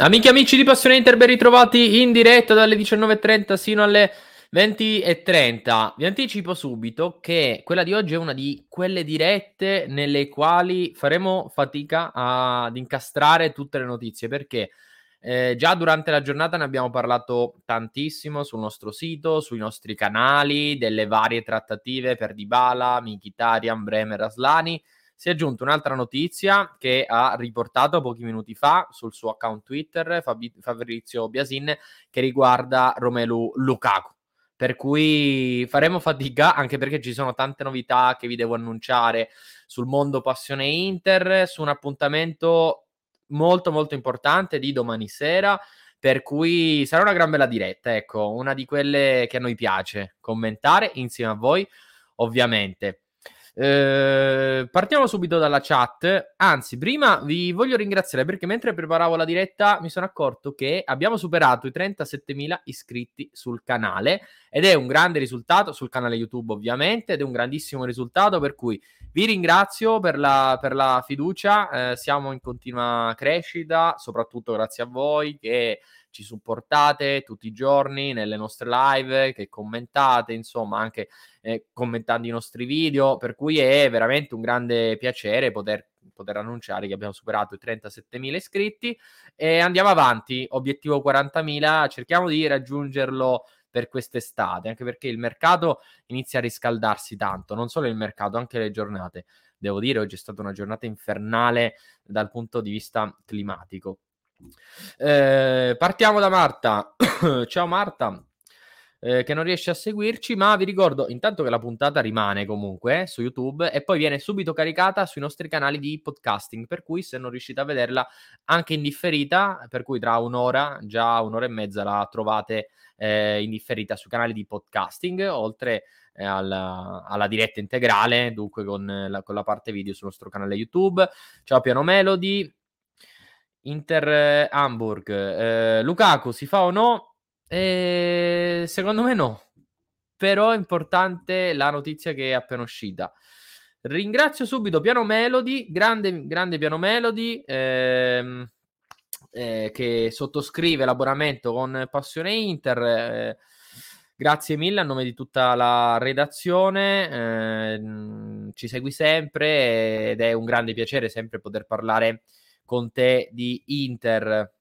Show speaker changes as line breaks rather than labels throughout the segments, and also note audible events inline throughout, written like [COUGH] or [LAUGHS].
Amiche e amici di Passione Inter, ben ritrovati in diretta dalle 19.30 sino alle 20.30. Vi anticipo subito che quella di oggi è una di quelle dirette nelle quali faremo fatica ad incastrare tutte le notizie perché eh, già durante la giornata ne abbiamo parlato tantissimo sul nostro sito, sui nostri canali, delle varie trattative per Dybala, Mkhitaryan, Bremer, Aslani. Si è aggiunta un'altra notizia che ha riportato pochi minuti fa sul suo account Twitter Fabrizio Biasin che riguarda Romelu Lukaku. Per cui faremo fatica anche perché ci sono tante novità che vi devo annunciare sul mondo passione Inter, su un appuntamento molto molto importante di domani sera. Per cui sarà una gran bella diretta, ecco, una di quelle che a noi piace commentare insieme a voi, ovviamente. Eh, partiamo subito dalla chat. Anzi, prima vi voglio ringraziare perché mentre preparavo la diretta mi sono accorto che abbiamo superato i 37.000 iscritti sul canale ed è un grande risultato sul canale YouTube, ovviamente, ed è un grandissimo risultato. Per cui vi ringrazio per la, per la fiducia. Eh, siamo in continua crescita, soprattutto grazie a voi che ci supportate tutti i giorni nelle nostre live, che commentate, insomma, anche eh, commentando i nostri video, per cui è veramente un grande piacere poter, poter annunciare che abbiamo superato i 37.000 iscritti e andiamo avanti, obiettivo 40.000, cerchiamo di raggiungerlo per quest'estate, anche perché il mercato inizia a riscaldarsi tanto, non solo il mercato, anche le giornate. Devo dire, oggi è stata una giornata infernale dal punto di vista climatico. Eh, partiamo da Marta. [COUGHS] Ciao Marta. Eh, che non riesce a seguirci, ma vi ricordo intanto che la puntata rimane comunque eh, su YouTube e poi viene subito caricata sui nostri canali di podcasting, per cui se non riuscite a vederla anche in differita, per cui tra un'ora, già un'ora e mezza la trovate eh, in differita sui canali di podcasting, oltre eh, alla, alla, diretta integrale, dunque con la, con la parte video sul nostro canale YouTube. Ciao Piano Melody, Inter eh, Hamburg. Eh, Lukaku si fa o no? Eh, secondo me no. Però è importante la notizia che è appena uscita. Ringrazio subito Piano Melody, grande, grande Piano Melody, ehm, eh, che sottoscrive l'abbonamento con Passione Inter. Eh, grazie mille a nome di tutta la redazione. Eh, ci segui sempre ed è un grande piacere sempre poter parlare con te di Inter.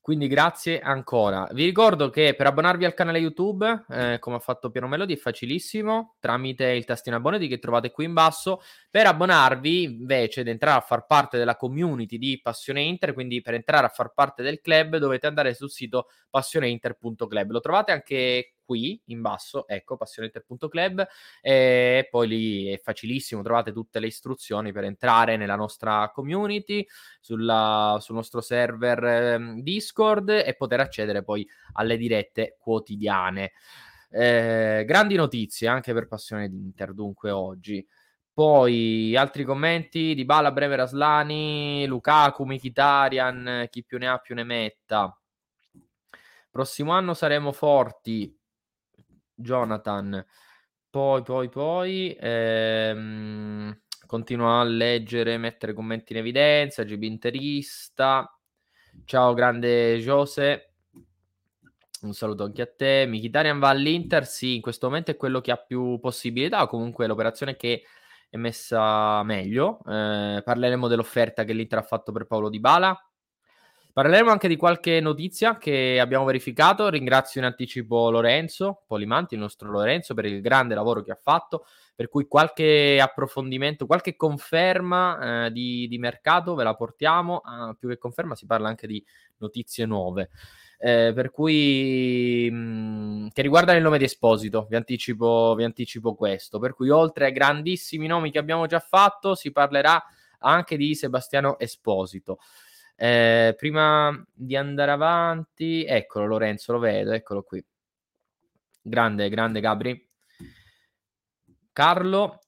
Quindi grazie ancora. Vi ricordo che per abbonarvi al canale YouTube, eh, come ha fatto Piero Melodi, è facilissimo tramite il tastino abbonati che trovate qui in basso. Per abbonarvi invece ed entrare a far parte della community di Passione Inter, quindi per entrare a far parte del club dovete andare sul sito passioneinter.club. Lo trovate anche qui in basso, ecco, passioneinter.club e poi lì è facilissimo, trovate tutte le istruzioni per entrare nella nostra community, sulla, sul nostro server eh, Discord e poter accedere poi alle dirette quotidiane. Eh, grandi notizie anche per Passione d'Inter, dunque oggi. Poi altri commenti di Bala, Breve Raslani, Lukaku, Mikitarian, chi più ne ha più ne metta. Prossimo anno saremo forti. Jonathan. Poi, poi, poi, ehm, continua a leggere, mettere commenti in evidenza, GB interista. Ciao grande Jose. Un saluto anche a te. Mkhitaryan va all'Inter, sì, in questo momento è quello che ha più possibilità, comunque l'operazione che è messa meglio. Eh, parleremo dell'offerta che l'Inter ha fatto per Paolo Di Bala Parleremo anche di qualche notizia che abbiamo verificato. Ringrazio in anticipo Lorenzo Polimanti, il nostro Lorenzo, per il grande lavoro che ha fatto. Per cui qualche approfondimento, qualche conferma eh, di, di, mercato ve la portiamo. Ah, più che conferma, si parla anche di notizie nuove. Eh, per cui mh, mm, che riguarda il nome di Esposito, vi anticipo, vi anticipo questo. Per cui, oltre ai grandissimi nomi che abbiamo già fatto, si parlerà anche di Sebastiano Esposito. Eh, prima di andare avanti, eccolo Lorenzo, lo vedo, eccolo qui. Grande, grande Gabri. Carlo,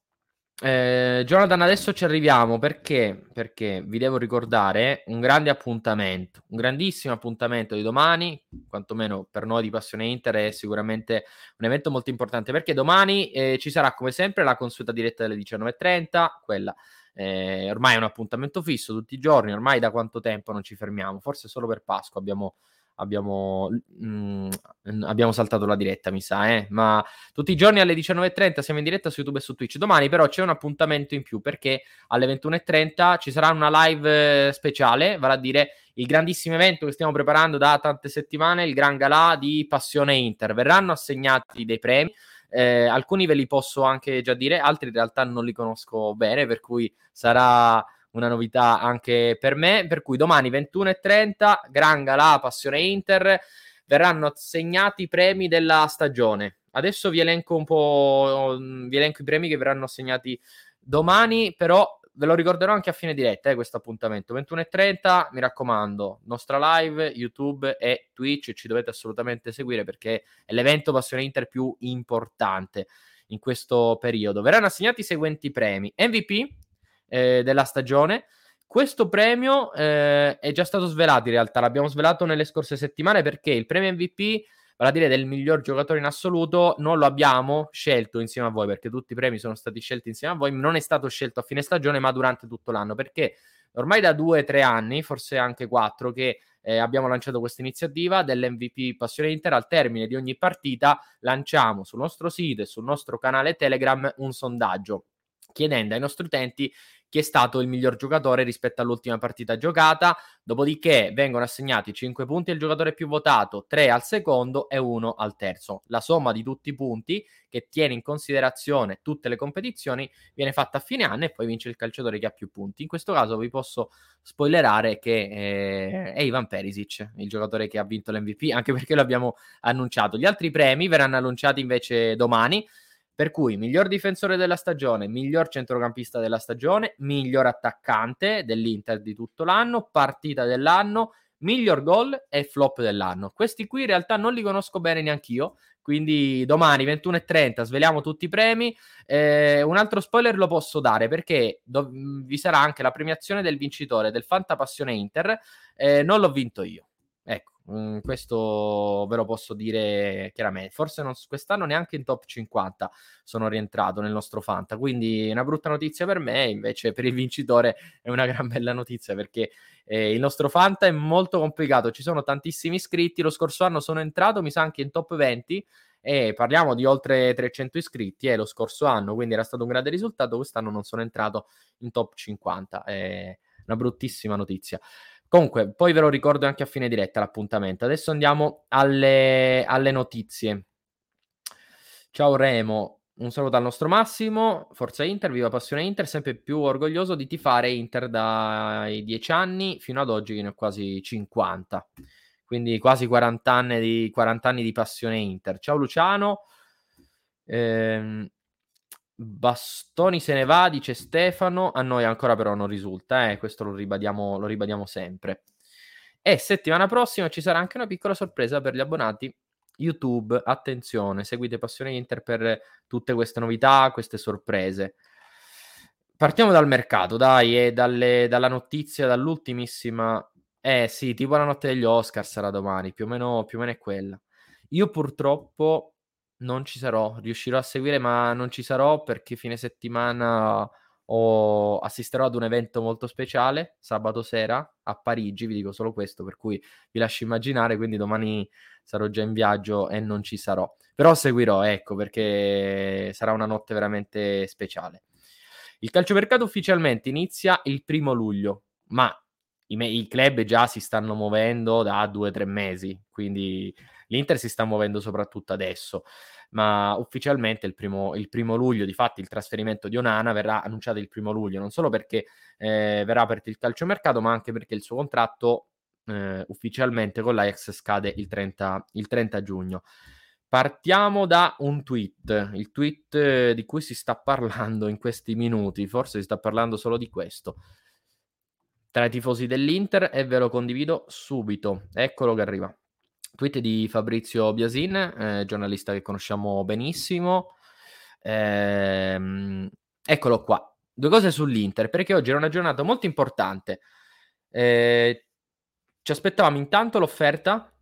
eh, Jonathan, adesso ci arriviamo perché? Perché vi devo ricordare un grande appuntamento, un grandissimo appuntamento di domani, quantomeno per noi di Passione Inter è sicuramente un evento molto importante perché domani eh, ci sarà come sempre la consueta diretta delle 19.30, quella eh, ormai è un appuntamento fisso tutti i giorni, ormai da quanto tempo non ci fermiamo, forse solo per Pasqua abbiamo abbiamo, mh, mm, abbiamo saltato la diretta, mi sa, eh? ma tutti i giorni alle 19.30 siamo in diretta su YouTube e su Twitch. Domani però c'è un appuntamento in più perché alle 21.30 ci sarà una live eh, speciale, vale a dire il grandissimo evento che stiamo preparando da tante settimane, il Gran Galà di Passione Inter. Verranno assegnati dei premi. Eh, alcuni ve li posso anche già dire, altri in realtà non li conosco bene, per cui sarà una novità anche per me, per cui domani 21.30, Gran Galà, Passione Inter, verranno assegnati i premi della stagione. Adesso vi elenco un po', vi elenco i premi che verranno assegnati domani, però ve lo ricorderò anche a fine diretta, eh, questo appuntamento. 21.30, mi raccomando, nostra live, YouTube e Twitch, ci dovete assolutamente seguire perché è l'evento Passione Inter più importante in questo periodo. Verranno assegnati i seguenti premi. MVP, eh, della stagione. Questo premio eh, è già stato svelato in realtà, l'abbiamo svelato nelle scorse settimane perché il premio MVP, vale a dire del miglior giocatore in assoluto, non lo abbiamo scelto insieme a voi perché tutti i premi sono stati scelti insieme a voi, non è stato scelto a fine stagione ma durante tutto l'anno perché ormai da due o tre anni, forse anche quattro, che eh, abbiamo lanciato questa iniziativa dell'MVP Passione Inter. Al termine di ogni partita lanciamo sul nostro sito e sul nostro canale Telegram un sondaggio chiedendo ai nostri utenti chi è stato il miglior giocatore rispetto all'ultima partita giocata. Dopodiché vengono assegnati 5 punti al giocatore più votato, 3 al secondo e 1 al terzo. La somma di tutti i punti, che tiene in considerazione tutte le competizioni, viene fatta a fine anno e poi vince il calciatore che ha più punti. In questo caso vi posso spoilerare che eh, è Ivan Perisic, il giocatore che ha vinto l'MVP, anche perché l'abbiamo annunciato. Gli altri premi verranno annunciati invece domani. Per cui miglior difensore della stagione, miglior centrocampista della stagione, miglior attaccante dell'Inter di tutto l'anno, partita dell'anno, miglior gol e flop dell'anno. Questi qui in realtà non li conosco bene neanche io, quindi domani 21.30 sveliamo tutti i premi. Eh, un altro spoiler lo posso dare perché do- vi sarà anche la premiazione del vincitore del Fanta Passione Inter. Eh, non l'ho vinto io. Ecco, Mm, questo ve lo posso dire chiaramente. Forse non, quest'anno neanche in top 50 sono rientrato nel nostro Fanta. Quindi una brutta notizia per me, invece per il vincitore è una gran bella notizia perché eh, il nostro Fanta è molto complicato. Ci sono tantissimi iscritti. Lo scorso anno sono entrato, mi sa anche in top 20 e parliamo di oltre 300 iscritti eh, lo scorso anno, quindi era stato un grande risultato. Quest'anno non sono entrato in top 50. È una bruttissima notizia. Comunque, poi ve lo ricordo anche a fine diretta l'appuntamento. Adesso andiamo alle, alle notizie. Ciao Remo, un saluto al nostro Massimo, Forza Inter, viva Passione Inter, sempre più orgoglioso di tifare Inter dai 10 anni fino ad oggi che ne ho quasi 50, quindi quasi 40 anni di, 40 anni di Passione Inter. Ciao Luciano, ehm, Bastoni se ne va, dice Stefano. A noi ancora però non risulta, eh? questo lo ribadiamo, lo ribadiamo sempre. E settimana prossima ci sarà anche una piccola sorpresa per gli abbonati YouTube. Attenzione, seguite Passione Inter per tutte queste novità, queste sorprese. Partiamo dal mercato, dai, e dalle, dalla notizia, dall'ultimissima. Eh sì, tipo la notte degli Oscar sarà domani, più o meno, più o meno è quella. Io purtroppo non ci sarò, riuscirò a seguire, ma non ci sarò perché fine settimana ho, assisterò ad un evento molto speciale sabato sera a Parigi, vi dico solo questo, per cui vi lascio immaginare, quindi domani sarò già in viaggio e non ci sarò. Però seguirò, ecco, perché sarà una notte veramente speciale. Il calciomercato ufficialmente inizia il primo luglio, ma i, me- i club già si stanno muovendo da due o tre mesi, quindi L'Inter si sta muovendo soprattutto adesso, ma ufficialmente il primo, il primo luglio, di fatti il trasferimento di Onana verrà annunciato il primo luglio, non solo perché eh, verrà aperto il calciomercato, ma anche perché il suo contratto eh, ufficialmente con l'Ajax scade il 30, il 30 giugno. Partiamo da un tweet, il tweet di cui si sta parlando in questi minuti, forse si sta parlando solo di questo. tra i tifosi dell'Inter e ve lo condivido subito. Eccolo che arriva. Tweet di Fabrizio Biasin, eh, giornalista che conosciamo benissimo. Ehm, eccolo qua. Due cose sull'Inter, perché oggi era una giornata molto importante. Eh, ci aspettavamo intanto l'offerta,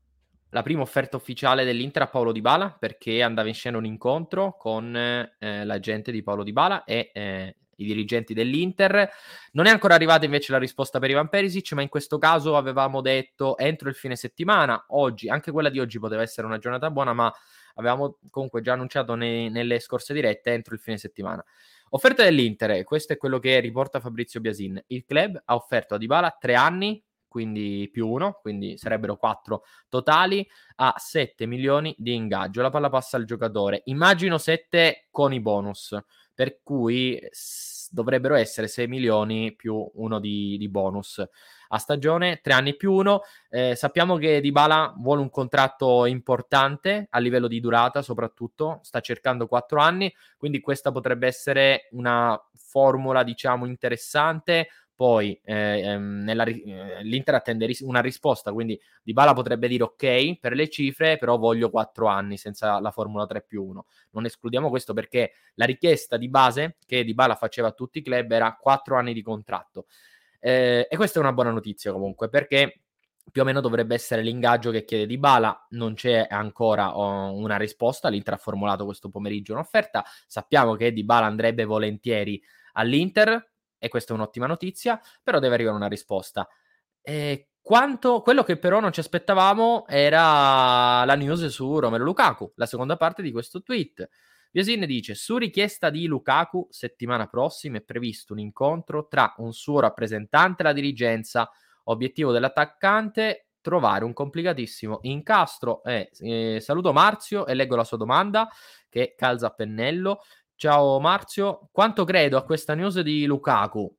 la prima offerta ufficiale dell'Inter a Paolo Di Bala, perché andava in scena un incontro con eh, l'agente di Paolo Di Bala e eh, i dirigenti dell'Inter. Non è ancora arrivata invece la risposta per Ivan Perisic, ma in questo caso avevamo detto entro il fine settimana. Oggi, anche quella di oggi poteva essere una giornata buona, ma avevamo comunque già annunciato nei, nelle scorse dirette entro il fine settimana. Offerta dell'Inter, questo è quello che riporta Fabrizio Biasin. Il club ha offerto a Dybala tre anni, quindi più uno, quindi sarebbero quattro totali, a 7 milioni di ingaggio. La palla passa al giocatore. Immagino 7 con i bonus, per cui dovrebbero essere 6 milioni più uno di, di bonus a stagione, 3 anni più uno. Eh, sappiamo che Dybala vuole un contratto importante a livello di durata, soprattutto sta cercando 4 anni, quindi questa potrebbe essere una formula, diciamo, interessante poi eh, ehm, nella, eh, l'Inter attende ris- una risposta, quindi Dybala potrebbe dire ok per le cifre, però voglio 4 anni senza la Formula 3 più 1. Non escludiamo questo perché la richiesta di base che Dybala faceva a tutti i club era 4 anni di contratto. Eh, e questa è una buona notizia comunque perché più o meno dovrebbe essere l'ingaggio che chiede Dybala, non c'è ancora oh, una risposta, l'Inter ha formulato questo pomeriggio un'offerta, sappiamo che Dybala andrebbe volentieri all'Inter, e questa è un'ottima notizia, però deve arrivare una risposta. E quanto, quello che però non ci aspettavamo era la news su Romero Lukaku, la seconda parte di questo tweet. Viesin dice: Su richiesta di Lukaku, settimana prossima è previsto un incontro tra un suo rappresentante e la dirigenza. Obiettivo dell'attaccante: trovare un complicatissimo incastro. Eh, eh, saluto Marzio e leggo la sua domanda che calza a pennello. Ciao Marzio, quanto credo a questa news di Lukaku?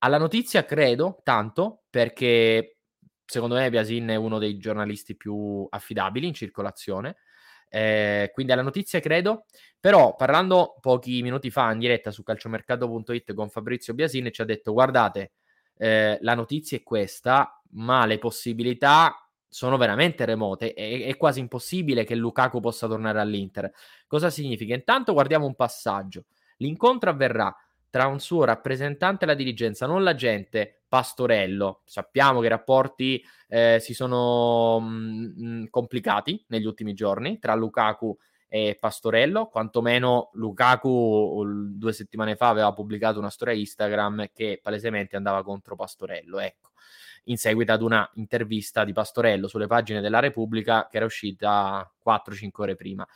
Alla notizia credo tanto perché secondo me Biasin è uno dei giornalisti più affidabili in circolazione. Eh, quindi alla notizia credo, però parlando pochi minuti fa in diretta su calciomercato.it con Fabrizio Biasin ci ha detto guardate, eh, la notizia è questa, ma le possibilità sono veramente remote. È, è, quasi impossibile che Lukaku possa tornare all'Inter. Cosa significa? Intanto guardiamo un passaggio. L'incontro avverrà tra un suo rappresentante e la dirigenza, non l'agente Pastorello. Sappiamo che i rapporti eh, si sono mh, mm, mm, complicati negli ultimi giorni tra Lukaku e Pastorello, quantomeno Lukaku due settimane fa aveva pubblicato una storia Instagram che palesemente andava contro Pastorello, ecco in seguito ad una intervista di Pastorello sulle pagine della Repubblica che era uscita 4-5 ore prima.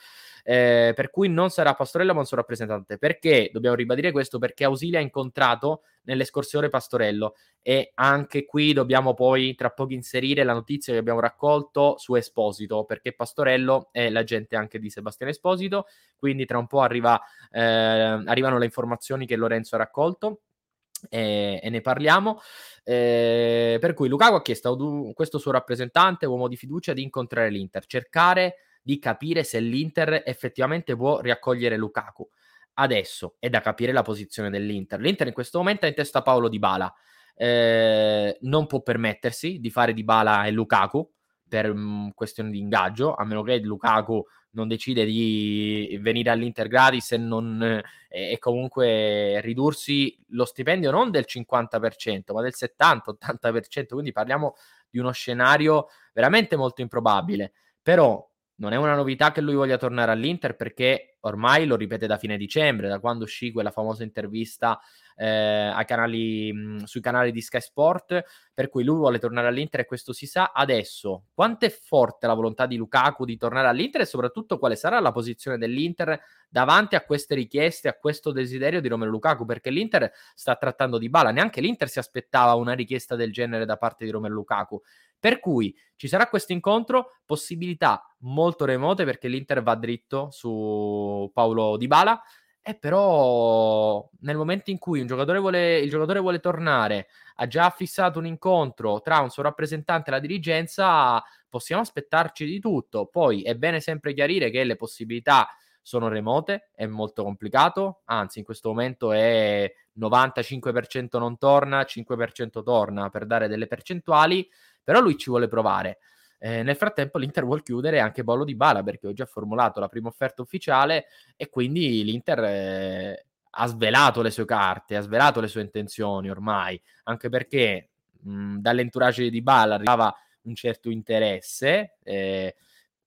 Eh, per cui non sarà Pastorello ma un suo rappresentante. Perché? Dobbiamo ribadire questo perché Ausilia ha incontrato nelle scorse ore Pastorello e anche qui dobbiamo poi tra poco inserire la notizia che abbiamo raccolto su Esposito perché Pastorello è l'agente anche di Sebastiano Esposito quindi tra un po' arriva, eh, arrivano le informazioni che Lorenzo ha raccolto e, e ne parliamo. Eh, per cui Lukaku ha chiesto a questo suo rappresentante, uomo di fiducia, di incontrare l'Inter, cercare di capire se l'Inter effettivamente può riaccogliere Lukaku. Adesso è da capire la posizione dell'Inter. L'Inter in questo momento è in testa Paolo Di Bala. Eh, non può permettersi di fare Di Bala e Lukaku per um, questioni di ingaggio, a meno che Lukaku non decide di venire all'Inter gratis e, non, eh, e comunque ridursi lo stipendio non del 50%, ma del 70-80%, quindi parliamo di uno scenario veramente molto improbabile. Però non è una novità che lui voglia tornare all'Inter perché ormai lo ripete da fine dicembre, da quando uscì quella famosa intervista eh, canali, mh, sui canali di Sky Sport, per cui lui vuole tornare all'Inter e questo si sa. Adesso, quanto è forte la volontà di Lukaku di tornare all'Inter e soprattutto quale sarà la posizione dell'Inter davanti a queste richieste, a questo desiderio di Romero Lukaku? Perché l'Inter sta trattando di bala, neanche l'Inter si aspettava una richiesta del genere da parte di Romero Lukaku. Per cui ci sarà questo incontro, possibilità molto remote perché l'Inter va dritto su Paolo Di Bala. E però nel momento in cui giocatore vuole, il giocatore vuole tornare, ha già fissato un incontro tra un suo rappresentante e la dirigenza, possiamo aspettarci di tutto. Poi è bene sempre chiarire che le possibilità sono remote, è molto complicato, anzi in questo momento è 95% non torna, 5% torna per dare delle percentuali, però lui ci vuole provare. Eh, nel frattempo l'Inter vuole chiudere anche Paolo Di Bala perché ho già formulato la prima offerta ufficiale e quindi l'Inter eh, ha svelato le sue carte, ha svelato le sue intenzioni ormai, anche perché mh, dall'entourage di Bala arrivava un certo interesse eh,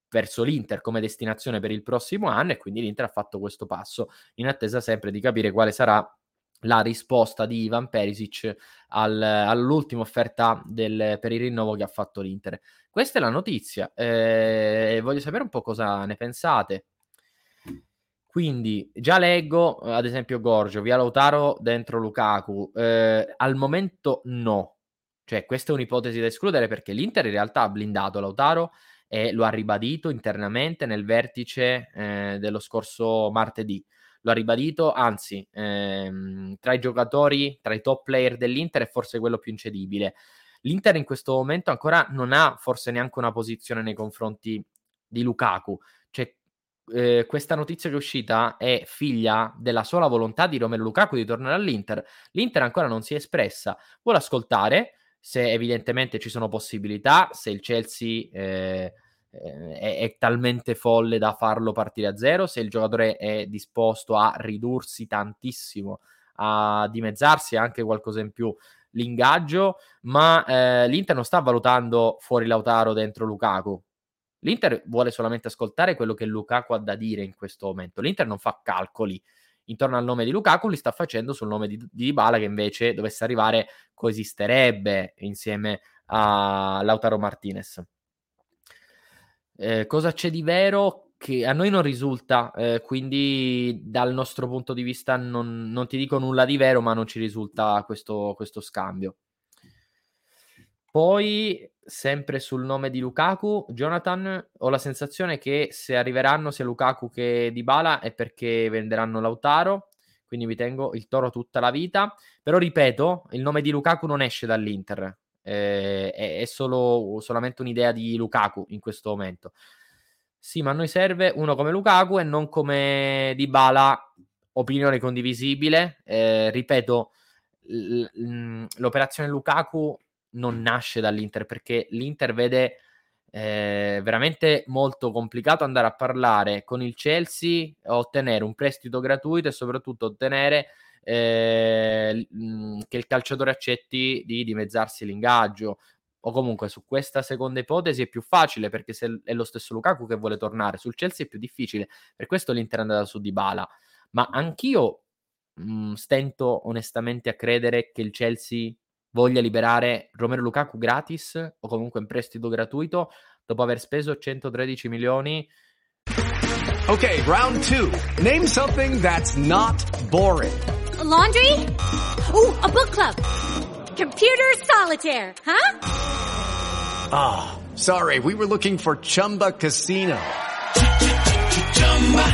verso l'Inter come destinazione per il prossimo anno e quindi l'Inter ha fatto questo passo in attesa sempre di capire quale sarà la risposta di Ivan Perisic al, all'ultima offerta del, per il rinnovo che ha fatto l'Inter. Questa è la notizia. Eh, voglio sapere un po' cosa ne pensate. Quindi già leggo, ad esempio, Gorgio, via Lautaro dentro Lukaku. Eh, al momento no. Cioè, questa è un'ipotesi da escludere perché l'Inter in realtà ha blindato Lautaro e lo ha ribadito internamente nel vertice eh, dello scorso martedì lo ha ribadito, anzi, ehm, tra i giocatori, tra i top player dell'Inter è forse quello più incedibile. L'Inter in questo momento ancora non ha forse neanche una posizione nei confronti di Lukaku. Cioè, eh, questa notizia che è uscita è figlia della sola volontà di Romero Lukaku di tornare all'Inter. L'Inter ancora non si è espressa, vuole ascoltare se evidentemente ci sono possibilità, se il Chelsea... Eh, eh, è, è, talmente folle da farlo partire a zero, se il giocatore è disposto a ridursi tantissimo, a dimezzarsi anche qualcosa in più l'ingaggio, ma eh, l'Inter non sta valutando fuori Lautaro dentro Lukaku. L'Inter vuole solamente ascoltare quello che Lukaku ha da dire in questo momento. L'Inter non fa calcoli intorno al nome di Lukaku, li sta facendo sul nome di, di Dybala che invece dovesse arrivare coesisterebbe insieme a Lautaro Martinez. Eh, cosa c'è di vero che a noi non risulta, eh, quindi dal nostro punto di vista non, non, ti dico nulla di vero, ma non ci risulta questo, questo scambio. Poi, sempre sul nome di Lukaku, Jonathan, ho la sensazione che se arriveranno sia Lukaku che Dybala è perché venderanno Lautaro, quindi mi tengo il toro tutta la vita. Però ripeto, il nome di Lukaku non esce dall'Inter, eh, è, solo, solamente un'idea di Lukaku in questo momento. Sì, ma a noi serve uno come Lukaku e non come Dybala, opinione condivisibile. Eh, ripeto, l- l'operazione Lukaku non nasce dall'Inter perché l'Inter vede eh, veramente molto complicato andare a parlare con il Chelsea, ottenere un prestito gratuito e soprattutto ottenere eh, che il calciatore accetti di dimezzarsi l'ingaggio. O comunque su questa seconda ipotesi è più facile perché se è lo stesso Lukaku che vuole tornare, sul Chelsea è più difficile. Per questo l'Inter è andata su di Bala. Ma anch'io mh, stento onestamente a credere che il Chelsea voglia liberare Romero Lukaku gratis o comunque in prestito gratuito dopo aver speso 113 milioni.
Ok, round 2. Name something that's not boring.
A laundry? Ooh, a book club. Computer solitaire, huh?
Ah, oh, sorry. We were looking for Chumba Casino.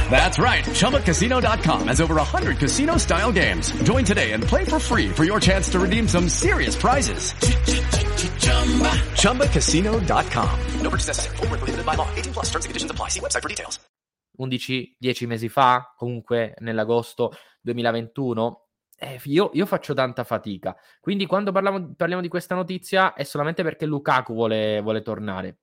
That's right. ChumbaCasino.com has over 100 casino style games. Join today and play for free for your chance to redeem some serious prizes. ChumbaCasino.com. No purchase necessary. Full prohibited by law. 18 plus terms and conditions apply. See website for details.
11, 10 mesi fa, comunque nell'agosto 2021. Eh, io, io, faccio tanta fatica. Quindi quando parliamo, parliamo, di questa notizia è solamente perché Lukaku vuole, vuole tornare.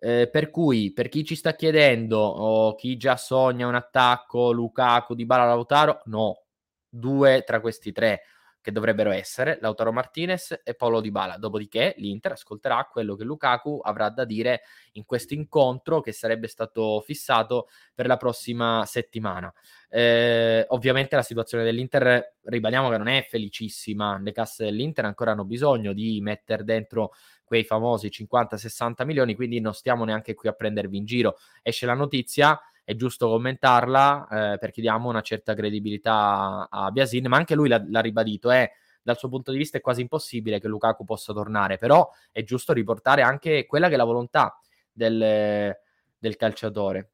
Eh, per cui, per chi ci sta chiedendo o chi già sogna un attacco, Lukaku, di Bala Lautaro, no. Due tra questi tre che dovrebbero essere Lautaro Martinez e Paolo Di Bala. Dopodiché l'Inter ascolterà quello che Lukaku avrà da dire in questo incontro che sarebbe stato fissato per la prossima settimana. Eh, ovviamente la situazione dell'Inter, ribadiamo che non è felicissima, le casse dell'Inter ancora hanno bisogno di mettere dentro quei famosi 50-60 milioni, quindi non stiamo neanche qui a prendervi in giro. Esce la notizia, è giusto commentarla eh, perché diamo una certa credibilità a Biasin, ma anche lui l'ha, l'ha ribadito, eh, dal suo punto di vista è quasi impossibile che Lukaku possa tornare, però è giusto riportare anche quella che è la volontà del, del calciatore.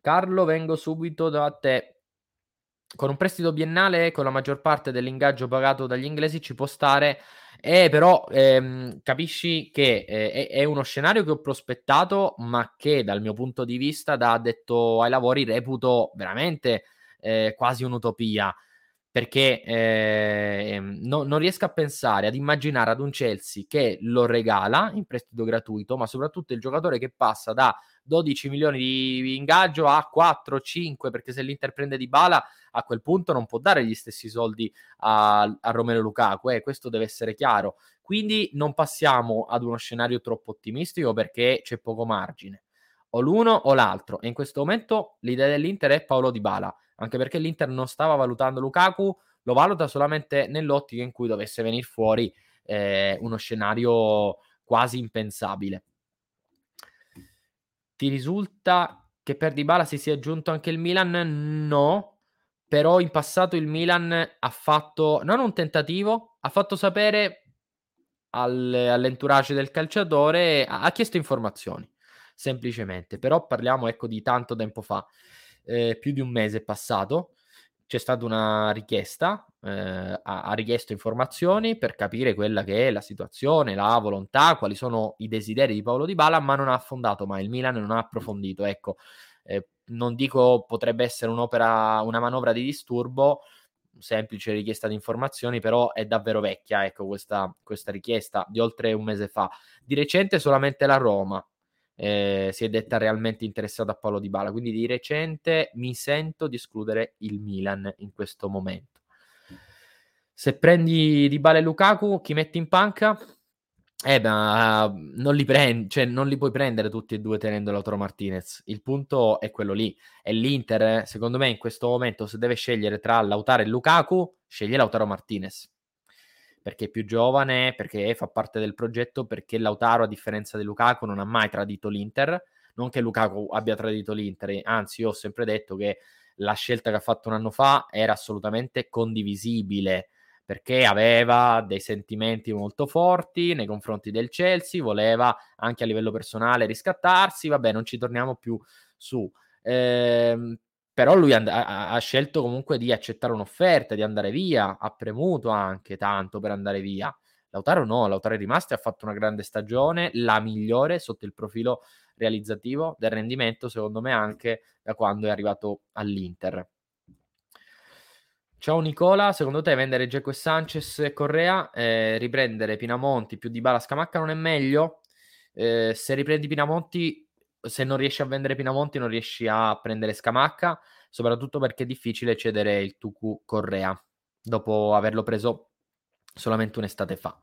Carlo, vengo subito da te. Con un prestito biennale, con la maggior parte dell'ingaggio pagato dagli inglesi, ci può stare Eh, però ehm, capisci che eh, è, uno scenario che ho prospettato, ma che dal mio punto di vista, da addetto ai lavori, reputo veramente eh, quasi un'utopia. Perché eh, no, non riesco a pensare, ad immaginare ad un Chelsea che lo regala in prestito gratuito, ma soprattutto il giocatore che passa da 12 milioni di ingaggio a 4, 5, perché se l'Inter prende di bala a quel punto non può dare gli stessi soldi a, a Romero Lukaku, eh, questo deve essere chiaro. Quindi non passiamo ad uno scenario troppo ottimistico perché c'è poco margine. O l'uno o l'altro. E in questo momento l'idea dell'Inter è Paolo Di Bala anche perché l'Inter non stava valutando Lukaku, lo valuta solamente nell'ottica in cui dovesse venire fuori eh, uno scenario quasi impensabile. Ti risulta che per Dybala si sia aggiunto anche il Milan? No, però in passato il Milan ha fatto non un tentativo, ha fatto sapere al, all'entourage del calciatore, ha, ha chiesto informazioni semplicemente, però parliamo ecco di tanto tempo fa eh, più di un mese passato, c'è stata una richiesta, eh, ha, ha, richiesto informazioni per capire quella che è la situazione, la volontà, quali sono i desideri di Paolo Di Bala, ma non ha affondato mai, il Milan non ha approfondito, ecco, eh, non dico potrebbe essere un'opera, una manovra di disturbo, semplice richiesta di informazioni, però è davvero vecchia, ecco, questa, questa richiesta di oltre un mese fa. Di recente solamente la Roma, eh, si è detta realmente interessata a Paolo Di Bala. Quindi di recente mi sento di escludere il Milan in questo momento. Se prendi Di Bala e Lukaku, chi metti in panca? Eh, ma uh, non li prendi, cioè non li puoi prendere tutti e due tenendo Lautaro Martinez. Il punto è quello lì. E l'Inter, secondo me, in questo momento, se deve scegliere tra Lautaro e Lukaku, sceglie Lautaro Martinez perché è più giovane, perché fa parte del progetto, perché Lautaro, a differenza di Lukaku, non ha mai tradito l'Inter. Non che Lukaku abbia tradito l'Inter, anzi, io ho sempre detto che la scelta che ha fatto un anno fa era assolutamente condivisibile perché aveva dei sentimenti molto forti nei confronti del Chelsea, voleva anche a livello personale riscattarsi, vabbè, non ci torniamo più su. Ehm, però lui and- ha-, scelto comunque di accettare un'offerta, di andare via, ha premuto anche tanto per andare via. Lautaro no, Lautaro è rimasto e ha fatto una grande stagione, la migliore sotto il profilo realizzativo del rendimento, secondo me anche da quando è arrivato all'Inter. Ciao Nicola, secondo te vendere Geco e Sanchez e Correa, eh, riprendere Pinamonti più di Bala Scamacca non è meglio? Eh, se riprendi Pinamonti se non riesci a vendere Pinamonti non riesci a prendere Scamacca, soprattutto perché è difficile cedere il Tucu Correa dopo averlo preso solamente un'estate fa.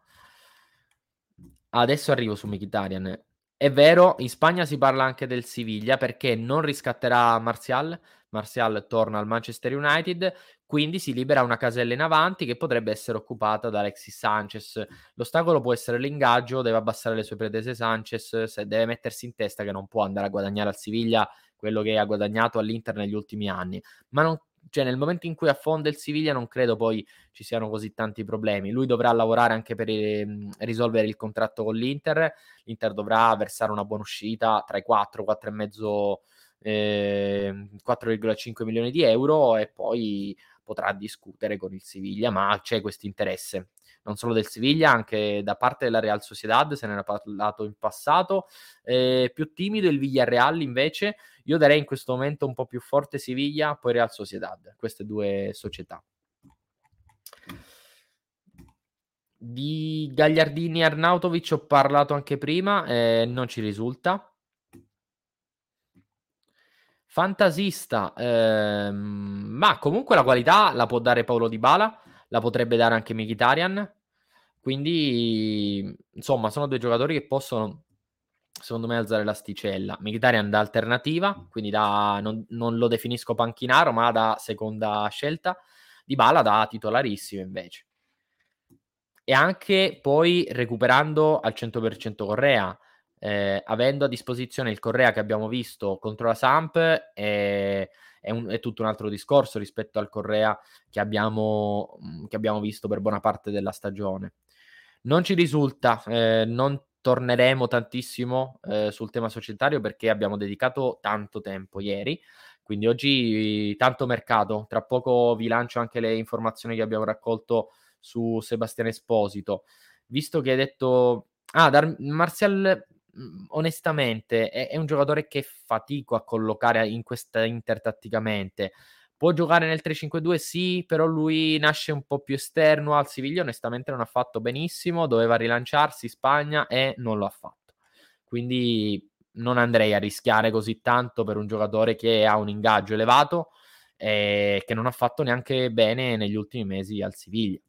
Adesso arrivo su Mkhitaryan. È vero, in Spagna si parla anche del Siviglia perché non riscatterà Martial, Martial torna al Manchester United, quindi si libera una casella in avanti che potrebbe essere occupata da Alexis Sanchez. L'ostacolo può essere l'ingaggio, deve abbassare le sue pretese Sanchez, se deve mettersi in testa che non può andare a guadagnare al Siviglia quello che ha guadagnato all'Inter negli ultimi anni. Ma non, cioè, nel momento in cui affonda il Siviglia non credo poi ci siano così tanti problemi. Lui dovrà lavorare anche per eh, risolvere il contratto con l'Inter. L'Inter dovrà versare una buona uscita tra i 4, 4 e mezzo eh, 4,5 milioni di euro e poi potrà discutere con il Siviglia, ma c'è questo interesse non solo del Siviglia, anche da parte della Real Sociedad, se ne era parlato in passato. Eh, più timido il Villarreal invece, io darei in questo momento un po' più forte Siviglia, poi Real Sociedad, queste due società. Di Gagliardini e Arnautovic ho parlato anche prima, eh, non ci risulta. Fantasista, ehm, ma comunque la qualità la può dare Paolo Di Bala, la potrebbe dare anche Mkhitaryan, quindi insomma sono due giocatori che possono secondo me alzare l'asticella. Mkhitaryan da alternativa, quindi da, non, non, lo definisco panchinaro, ma da seconda scelta, Di Bala da titolarissimo invece. E anche poi recuperando al 100% Correa, eh, avendo a disposizione il Correa che abbiamo visto contro la Samp è, è, un, è, tutto un altro discorso rispetto al Correa che abbiamo, mm, che abbiamo visto per buona parte della stagione. Non ci risulta, eh, non torneremo tantissimo eh, sul tema societario perché abbiamo dedicato tanto tempo ieri, quindi oggi tanto mercato, tra poco vi lancio anche le informazioni che abbiamo raccolto su Sebastiano Esposito visto che hai detto... Ah, Dar- Martial onestamente è, è, un giocatore che fatico a collocare in questa Inter tatticamente. Può giocare nel 3-5-2? Sì, però lui nasce un po' più esterno al Siviglia, onestamente non ha fatto benissimo, doveva rilanciarsi Spagna e non lo ha fatto. Quindi non andrei a rischiare così tanto per un giocatore che ha un ingaggio elevato e che non ha fatto neanche bene negli ultimi mesi al Siviglia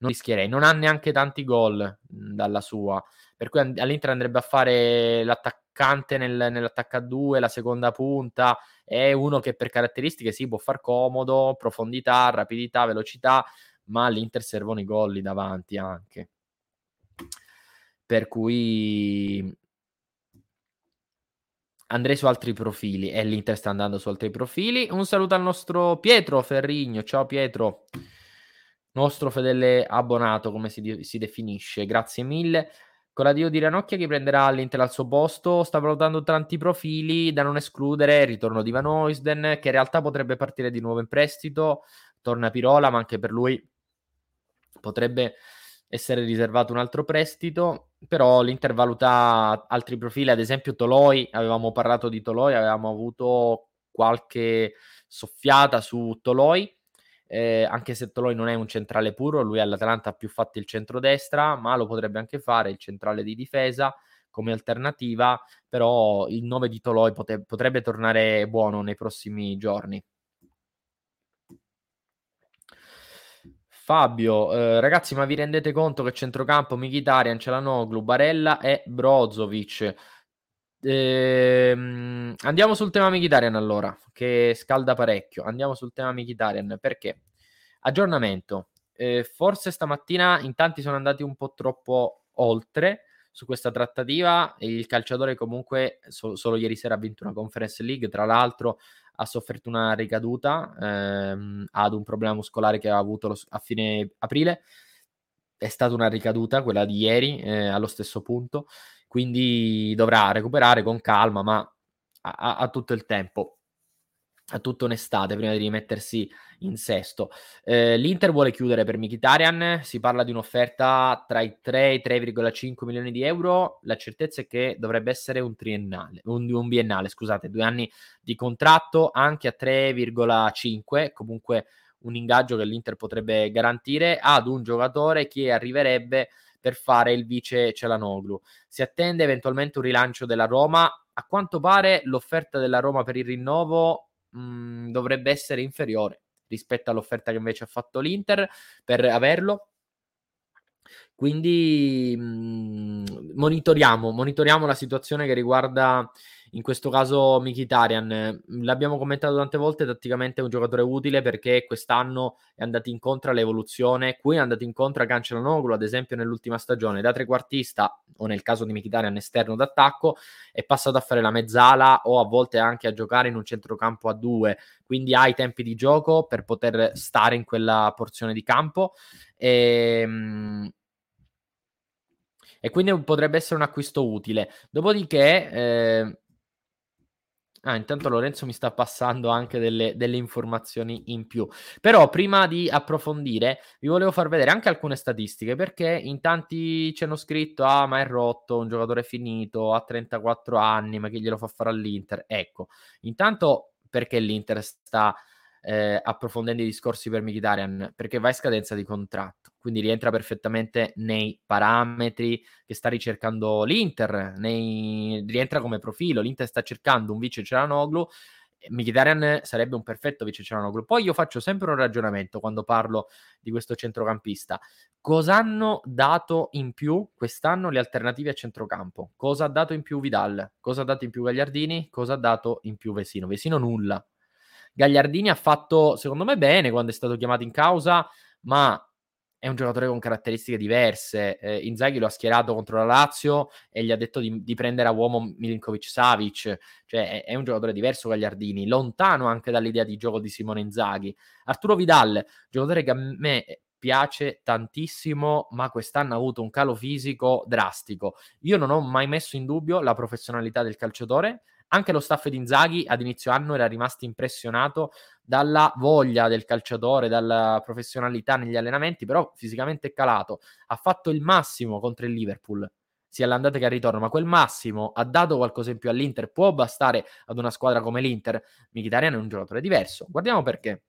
non rischierei. Non ha neanche tanti gol dalla sua, per cui all'Inter andrebbe a fare l'attaccante nel, nell'attacco a due, la seconda punta. È uno che per caratteristiche si sì, può far comodo, profondità, rapidità, velocità, ma all'Inter servono i gol davanti anche. Per cui andrei su altri profili e l'Inter sta andando su altri profili. Un saluto al nostro Pietro Ferrigno. Ciao Pietro nostro fedele abbonato, come si, si definisce. Grazie mille. Con l'addio di Ranocchia che prenderà l'Inter al suo posto, sta valutando tanti profili da non escludere. Il ritorno di Van Oisden, che in realtà potrebbe partire di nuovo in prestito. Torna Pirola, ma anche per lui potrebbe essere riservato un altro prestito. Però l'Inter valuta altri profili, ad esempio Toloi. Avevamo parlato di Toloi, avevamo avuto qualche soffiata su Toloi eh, anche se Toloi non è un centrale puro, lui all'Atalanta ha più fatto il centrodestra, ma lo potrebbe anche fare il centrale di difesa come alternativa, però il nome di Toloi pote- potrebbe tornare buono nei prossimi giorni. Fabio, eh, ragazzi, ma vi rendete conto che centrocampo Mkhitaryan, Celanoglu, Barella e Brozovic? Ehm, andiamo sul tema Mkhitaryan allora, che scalda parecchio. Andiamo sul tema Mkhitaryan perché aggiornamento. Eh, forse stamattina in tanti sono andati un po' troppo oltre su questa trattativa. Il calciatore comunque so- solo ieri sera ha vinto una Conference League, tra l'altro ha sofferto una ricaduta ehm, ad un problema muscolare che aveva avuto lo- a fine aprile. È stata una ricaduta quella di ieri eh, allo stesso punto quindi dovrà recuperare con calma, ma ha, tutto il tempo, ha tutta un'estate prima di rimettersi in sesto. Eh, L'Inter vuole chiudere per Mkhitaryan, si parla di un'offerta tra i 3 e i 3,5 milioni di euro, la certezza è che dovrebbe essere un triennale, un, un biennale, scusate, due anni di contratto anche a 3,5, comunque un ingaggio che l'Inter potrebbe garantire ad un giocatore che arriverebbe per fare il vice Celanoglu. Si attende eventualmente un rilancio della Roma. A quanto pare l'offerta della Roma per il rinnovo mh, mm, dovrebbe essere inferiore rispetto all'offerta che invece ha fatto l'Inter per averlo. Quindi mh, mm, monitoriamo, monitoriamo la situazione che riguarda in questo caso Mkhitaryan, l'abbiamo commentato tante volte, tatticamente è un giocatore utile perché quest'anno è andato incontro all'evoluzione, qui è andato incontro a Cancelanoglu, ad esempio nell'ultima stagione, da trequartista o nel caso di Mkhitaryan esterno d'attacco, è passato a fare la mezzala o a volte anche a giocare in un centrocampo a due, quindi ha i tempi di gioco per poter stare in quella porzione di campo. E, ehm, e quindi potrebbe essere un acquisto utile. Dopodiché, eh, Ah, intanto Lorenzo mi sta passando anche delle, delle, informazioni in più. Però prima di approfondire, vi volevo far vedere anche alcune statistiche perché in tanti ci hanno scritto: Ah, ma è rotto, un giocatore finito, ha 34 anni, ma chi glielo fa fare all'Inter? Ecco, intanto perché l'Inter sta eh, approfondendo i discorsi per Mkhitaryan? Perché va in scadenza di contratto, quindi rientra perfettamente nei parametri che sta ricercando l'Inter, nei... rientra come profilo, l'Inter sta cercando un vice Ceranoglu, Mkhitaryan sarebbe un perfetto vice Ceranoglu. Poi io faccio sempre un ragionamento quando parlo di questo centrocampista. Cosa hanno dato in più quest'anno le alternative a centrocampo? Cosa ha dato in più Vidal? Cosa ha dato in più Gagliardini? Cosa ha dato in più Vesino? Vesino nulla. Gagliardini ha fatto, secondo me, bene quando è stato chiamato in causa, ma è un giocatore con caratteristiche diverse. Eh, Inzaghi lo ha schierato contro la Lazio e gli ha detto di, di prendere a uomo Milinkovic Savic, cioè è, è, un giocatore diverso Gagliardini, lontano anche dall'idea di gioco di Simone Inzaghi. Arturo Vidal, giocatore che a me piace tantissimo, ma quest'anno ha avuto un calo fisico drastico. Io non ho mai messo in dubbio la professionalità del calciatore, anche lo staff di Inzaghi ad inizio anno era rimasto impressionato dalla voglia del calciatore, dalla professionalità negli allenamenti, però fisicamente è calato. Ha fatto il massimo contro il Liverpool, sia all'andata che al ritorno, ma quel massimo ha dato qualcosa in più all'Inter, può bastare ad una squadra come l'Inter. Mkhitaryan è un giocatore diverso. Guardiamo perché.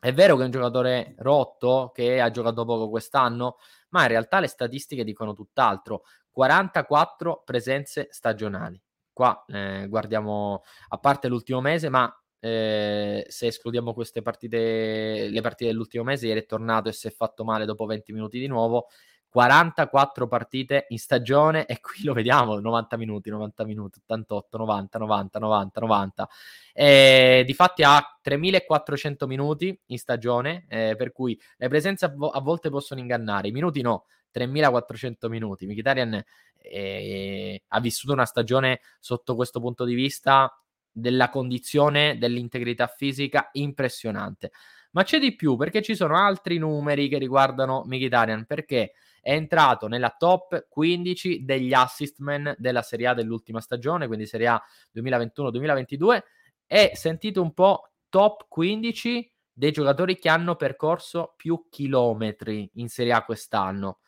È vero che è un giocatore rotto, che ha giocato poco quest'anno, ma in realtà le statistiche dicono tutt'altro. 44 presenze stagionali. Qua eh, guardiamo a parte l'ultimo mese, ma eh, se escludiamo queste partite, le partite dell'ultimo mese, ieri è tornato e si è fatto male dopo 20 minuti di nuovo. 44 partite in stagione e qui lo vediamo 90 minuti, 90 minuti, 88, 90, 90, 90, 90. E difatti ha 3400 minuti in stagione, eh, per cui le presenze a, vo- a, volte possono ingannare, i minuti no, 3400 minuti. Mkhitaryan eh, ha vissuto una stagione sotto questo punto di vista della condizione dell'integrità fisica impressionante. Ma c'è di più perché ci sono altri numeri che riguardano Mkhitaryan perché è entrato nella top 15 degli assist della Serie A dell'ultima stagione, quindi Serie A 2021-2022 e sentite un po' top 15 dei giocatori che hanno percorso più chilometri in Serie A quest'anno.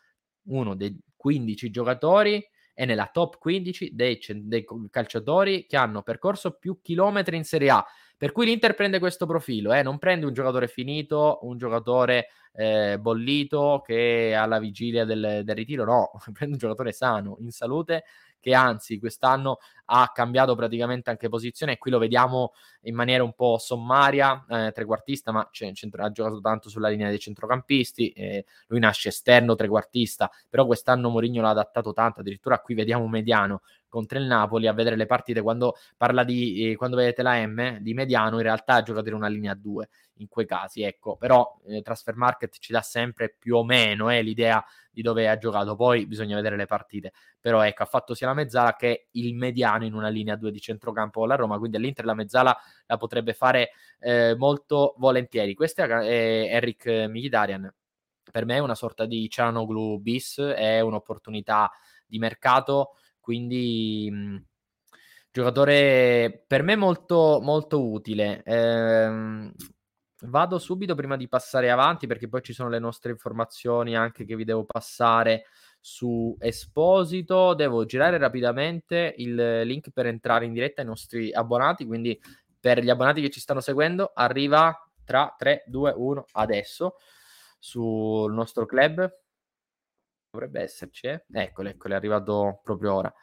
Uno dei 15 giocatori è nella top 15 dei, dei calciatori che hanno percorso più chilometri in Serie A. Per cui l'Inter prende questo profilo, eh? non prende un giocatore finito, un giocatore eh, bollito che alla vigilia del, del ritiro, no, [LAUGHS] prende un giocatore sano, in salute, che anzi quest'anno ha cambiato praticamente anche posizione e qui lo vediamo in maniera un po' sommaria, eh, trequartista, ma c- centro- ha giocato tanto sulla linea dei centrocampisti, eh, lui nasce esterno trequartista, però quest'anno Mourinho l'ha adattato tanto, addirittura qui vediamo un mediano contro il Napoli a vedere le partite quando parla di eh, quando vedete la M di mediano in realtà ha giocato in una linea 2 in quei casi ecco. Però eh, Transfer Market ci dà sempre più o meno eh, l'idea di dove ha giocato. Poi bisogna vedere le partite. Però ecco ha fatto sia la mezzala che il mediano in una linea 2 di centrocampo con la Roma quindi all'Inter la mezzala la potrebbe fare eh, molto volentieri. Questo è Eric Mkhitaryan per me è una sorta di Cianoglu bis è un'opportunità di mercato quindi mh, mhmm, giocatore per me molto, molto utile. Ehm, vado subito prima di passare avanti perché poi ci sono le nostre informazioni anche che vi devo passare su Esposito. Devo girare rapidamente il link per entrare in diretta ai nostri abbonati, quindi per gli abbonati che ci stanno seguendo arriva tra 3, 2, 1 adesso sul nostro club dovrebbe esserci, eh? Eccolo, eccolo, è arrivato proprio ora.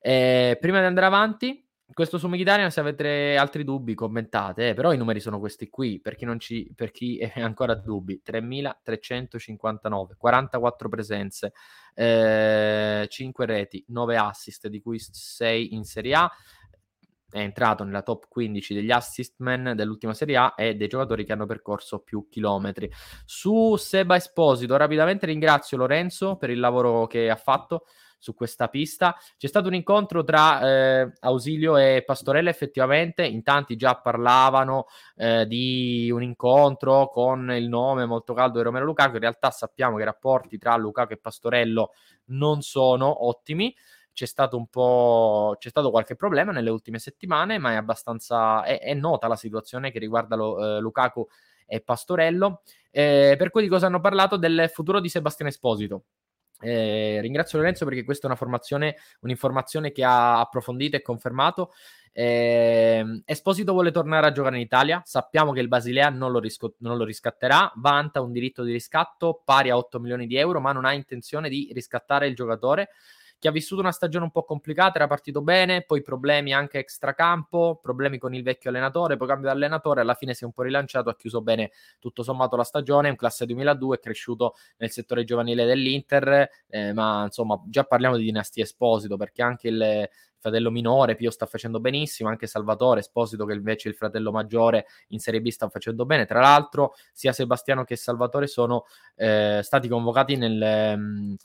Eh, prima di andare avanti, questo su Mkhitaryan, se avete altri dubbi commentate, eh, però i numeri sono questi qui, per chi, ci, per chi è [LAUGHS] ancora dubbi, 3.359, 44 presenze, eh, 5 reti, 9 assist, di cui 6 in Serie A, è entrato nella top 15 degli assist man dell'ultima Serie A e dei giocatori che hanno percorso più chilometri. Su Seba Esposito, rapidamente ringrazio Lorenzo per il lavoro che ha fatto su questa pista. C'è stato un incontro tra eh, Ausilio e Pastorella, effettivamente, in tanti già parlavano eh, di un incontro con il nome molto caldo di Romero Lukaku. In realtà sappiamo che i rapporti tra Lukaku e Pastorello non sono ottimi c'è stato un po' c'è stato qualche problema nelle ultime settimane, ma è abbastanza è, è nota la situazione che riguarda lo, eh, Lukaku e Pastorello. Eh, per cui di cosa hanno parlato? Del futuro di Sebastiano Esposito. Eh, ringrazio Lorenzo perché questa è una formazione, un'informazione che ha approfondito e confermato. Eh, Esposito vuole tornare a giocare in Italia. Sappiamo che il Basilea non lo, risco- non lo, riscatterà. Vanta un diritto di riscatto pari a 8 milioni di euro, ma non ha intenzione di riscattare il giocatore che ha vissuto una stagione un po' complicata, era partito bene, poi problemi anche extracampo, problemi con il vecchio allenatore, poi cambio di allenatore, alla fine si è un po' rilanciato, ha chiuso bene tutto sommato la stagione, in classe 2002, è cresciuto nel settore giovanile dell'Inter, eh, ma insomma già parliamo di dinastia Esposito perché anche il fratello minore Pio sta facendo benissimo, anche Salvatore Esposito che invece è il fratello maggiore in Serie B sta facendo bene, tra l'altro sia Sebastiano che Salvatore sono eh, stati convocati nel...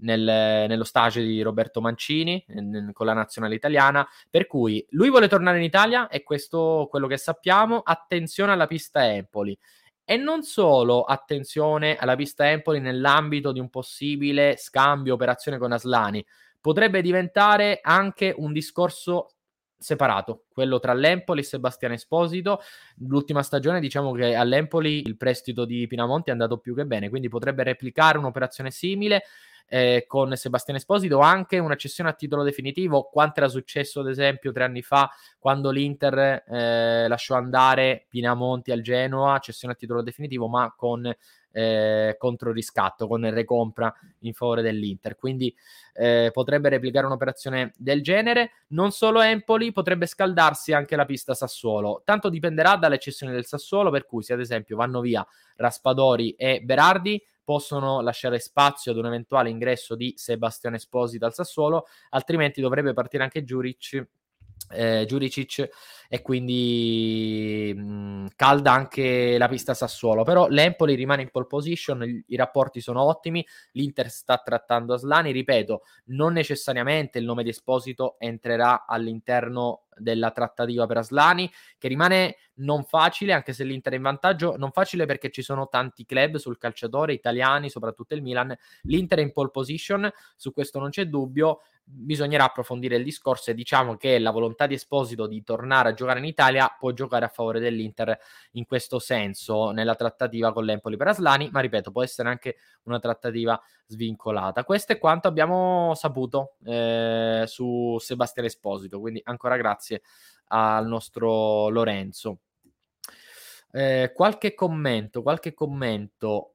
Nel, nello stage di Roberto Mancini n- con la nazionale italiana. Per cui lui vuole tornare in Italia e questo quello che sappiamo. Attenzione alla pista Empoli. E non solo attenzione alla pista Empoli nell'ambito di un possibile scambio, operazione con Aslani, potrebbe diventare anche un discorso separato, quello tra l'Empoli e Sebastiano Esposito. L'ultima stagione diciamo che all'Empoli il prestito di Pinamonti è andato più che bene, quindi potrebbe replicare un'operazione simile eh, con Sebastiano Esposito anche una cessione a titolo definitivo, quanto era successo ad esempio tre anni fa quando l'Inter eh, lasciò andare Pinamonti al Genoa, cessione a titolo definitivo, ma con eh, contro riscatto, con recompra in favore dell'Inter. Quindi eh, potrebbe replicare un'operazione del genere. Non solo Empoli, potrebbe scaldarsi anche la pista Sassuolo. Tanto dipenderà dalle cessioni del Sassuolo, per cui se ad esempio vanno via Raspadori e Berardi, possono lasciare spazio ad un eventuale ingresso di Sebastiano Esposito al Sassuolo, altrimenti dovrebbe partire anche Giuric eh, Juricic e quindi mh, mm, calda anche la pista Sassuolo. Però l'Empoli rimane in pole position i, i rapporti sono ottimi l'Inter sta trattando Aslani. Ripeto non necessariamente il nome di Esposito entrerà all'interno della trattativa per Aslani che rimane non facile anche se l'Inter è in vantaggio non facile perché ci sono tanti club sul calciatore italiani soprattutto il Milan. l'Inter è in pole position su questo non c'è dubbio bisognerà approfondire il discorso e diciamo che la volontà di Esposito di tornare a giocare in Italia può giocare a favore dell'Inter in questo senso nella trattativa con l'Empoli per Aslani, ma ripeto, può essere anche una trattativa svincolata. Questo è quanto abbiamo saputo eh, su Sebastiano Esposito, quindi ancora grazie al nostro Lorenzo. Eh, qualche commento, qualche commento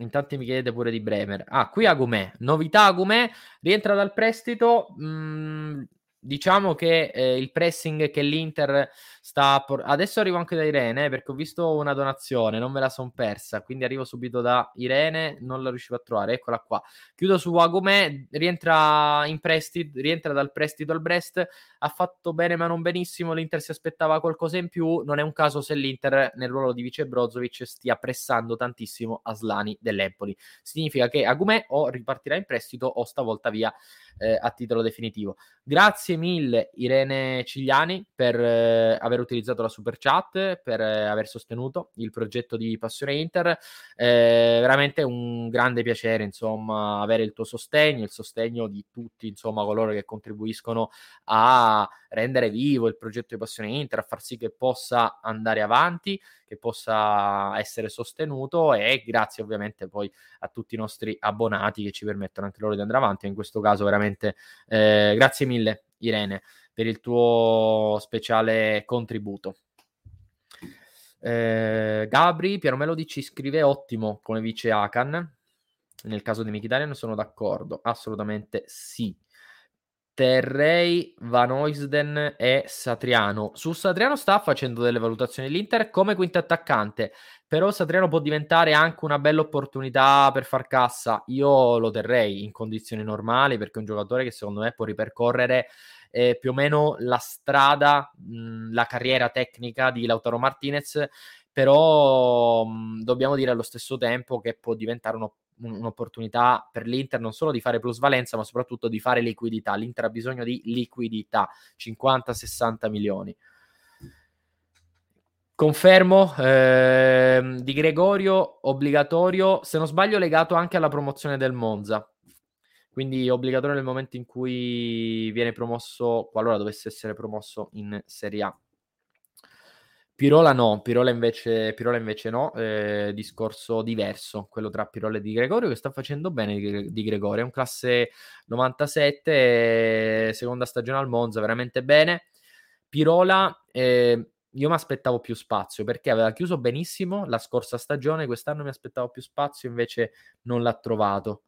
Intanto mi chiedete pure di Bremer. Ah, qui Agumè. Novità Agumè. Rientra dal prestito. Mm, diciamo che eh, il pressing che l'Inter sta por- adesso arrivo anche da Irene eh, perché ho visto una donazione non me la sono persa quindi arrivo subito da Irene non la riuscivo a trovare eccola qua. Chiudo su Agumè rientra in prestito rientra dal prestito al Brest ha fatto bene ma non benissimo l'Inter si aspettava qualcosa in più non è un caso se l'Inter nel ruolo di vice Brozovic stia pressando tantissimo Aslani dell'Empoli. Significa che Agumè o ripartirà in prestito o stavolta via eh, a titolo definitivo. Grazie mille Irene Cigliani per eh, aver utilizzato la super chat, per eh, aver sostenuto il progetto di Passione Inter. Eh, veramente un grande piacere, insomma, avere il tuo sostegno, il sostegno di tutti, insomma, coloro che contribuiscono a rendere vivo il progetto di Passione Inter, a far sì che possa andare avanti, che possa essere sostenuto e grazie ovviamente poi a tutti i nostri abbonati che ci permettono anche loro di andare avanti. In questo caso veramente eh, grazie mille Irene per il tuo speciale contributo. Eh, Gabri, Piero Melodi ci scrive ottimo come vice Akan. Nel caso di Mkhitaryan sono d'accordo, assolutamente sì. Terrei, Van Oysden e Satriano. Su Satriano sta facendo delle valutazioni l'Inter come quinto attaccante, però Satriano può diventare anche una bella opportunità per far cassa. Io lo terrei in condizioni normali perché è un giocatore che secondo me può ripercorrere eh, più o meno la strada, mh, la carriera tecnica di Lautaro Martinez, però mh, dobbiamo dire allo stesso tempo che può diventare uno, un'opportunità per l'Inter non solo di fare plusvalenza, ma soprattutto di fare liquidità. L'Inter ha bisogno di liquidità, 50-60 milioni. Confermo, eh, di Gregorio obbligatorio, se non sbaglio legato anche alla promozione del Monza. Quindi obbligatorio nel momento in cui viene promosso, qualora dovesse essere promosso in Serie A. Pirola no, Pirola invece, Pirola invece no, eh, discorso diverso, quello tra Pirola e Di Gregorio che sta facendo bene Di, Gregorio, è un classe 97, seconda stagione al Monza, veramente bene. Pirola, eh, io mi aspettavo più spazio perché aveva chiuso benissimo la scorsa stagione, quest'anno mi aspettavo più spazio, invece non l'ha trovato.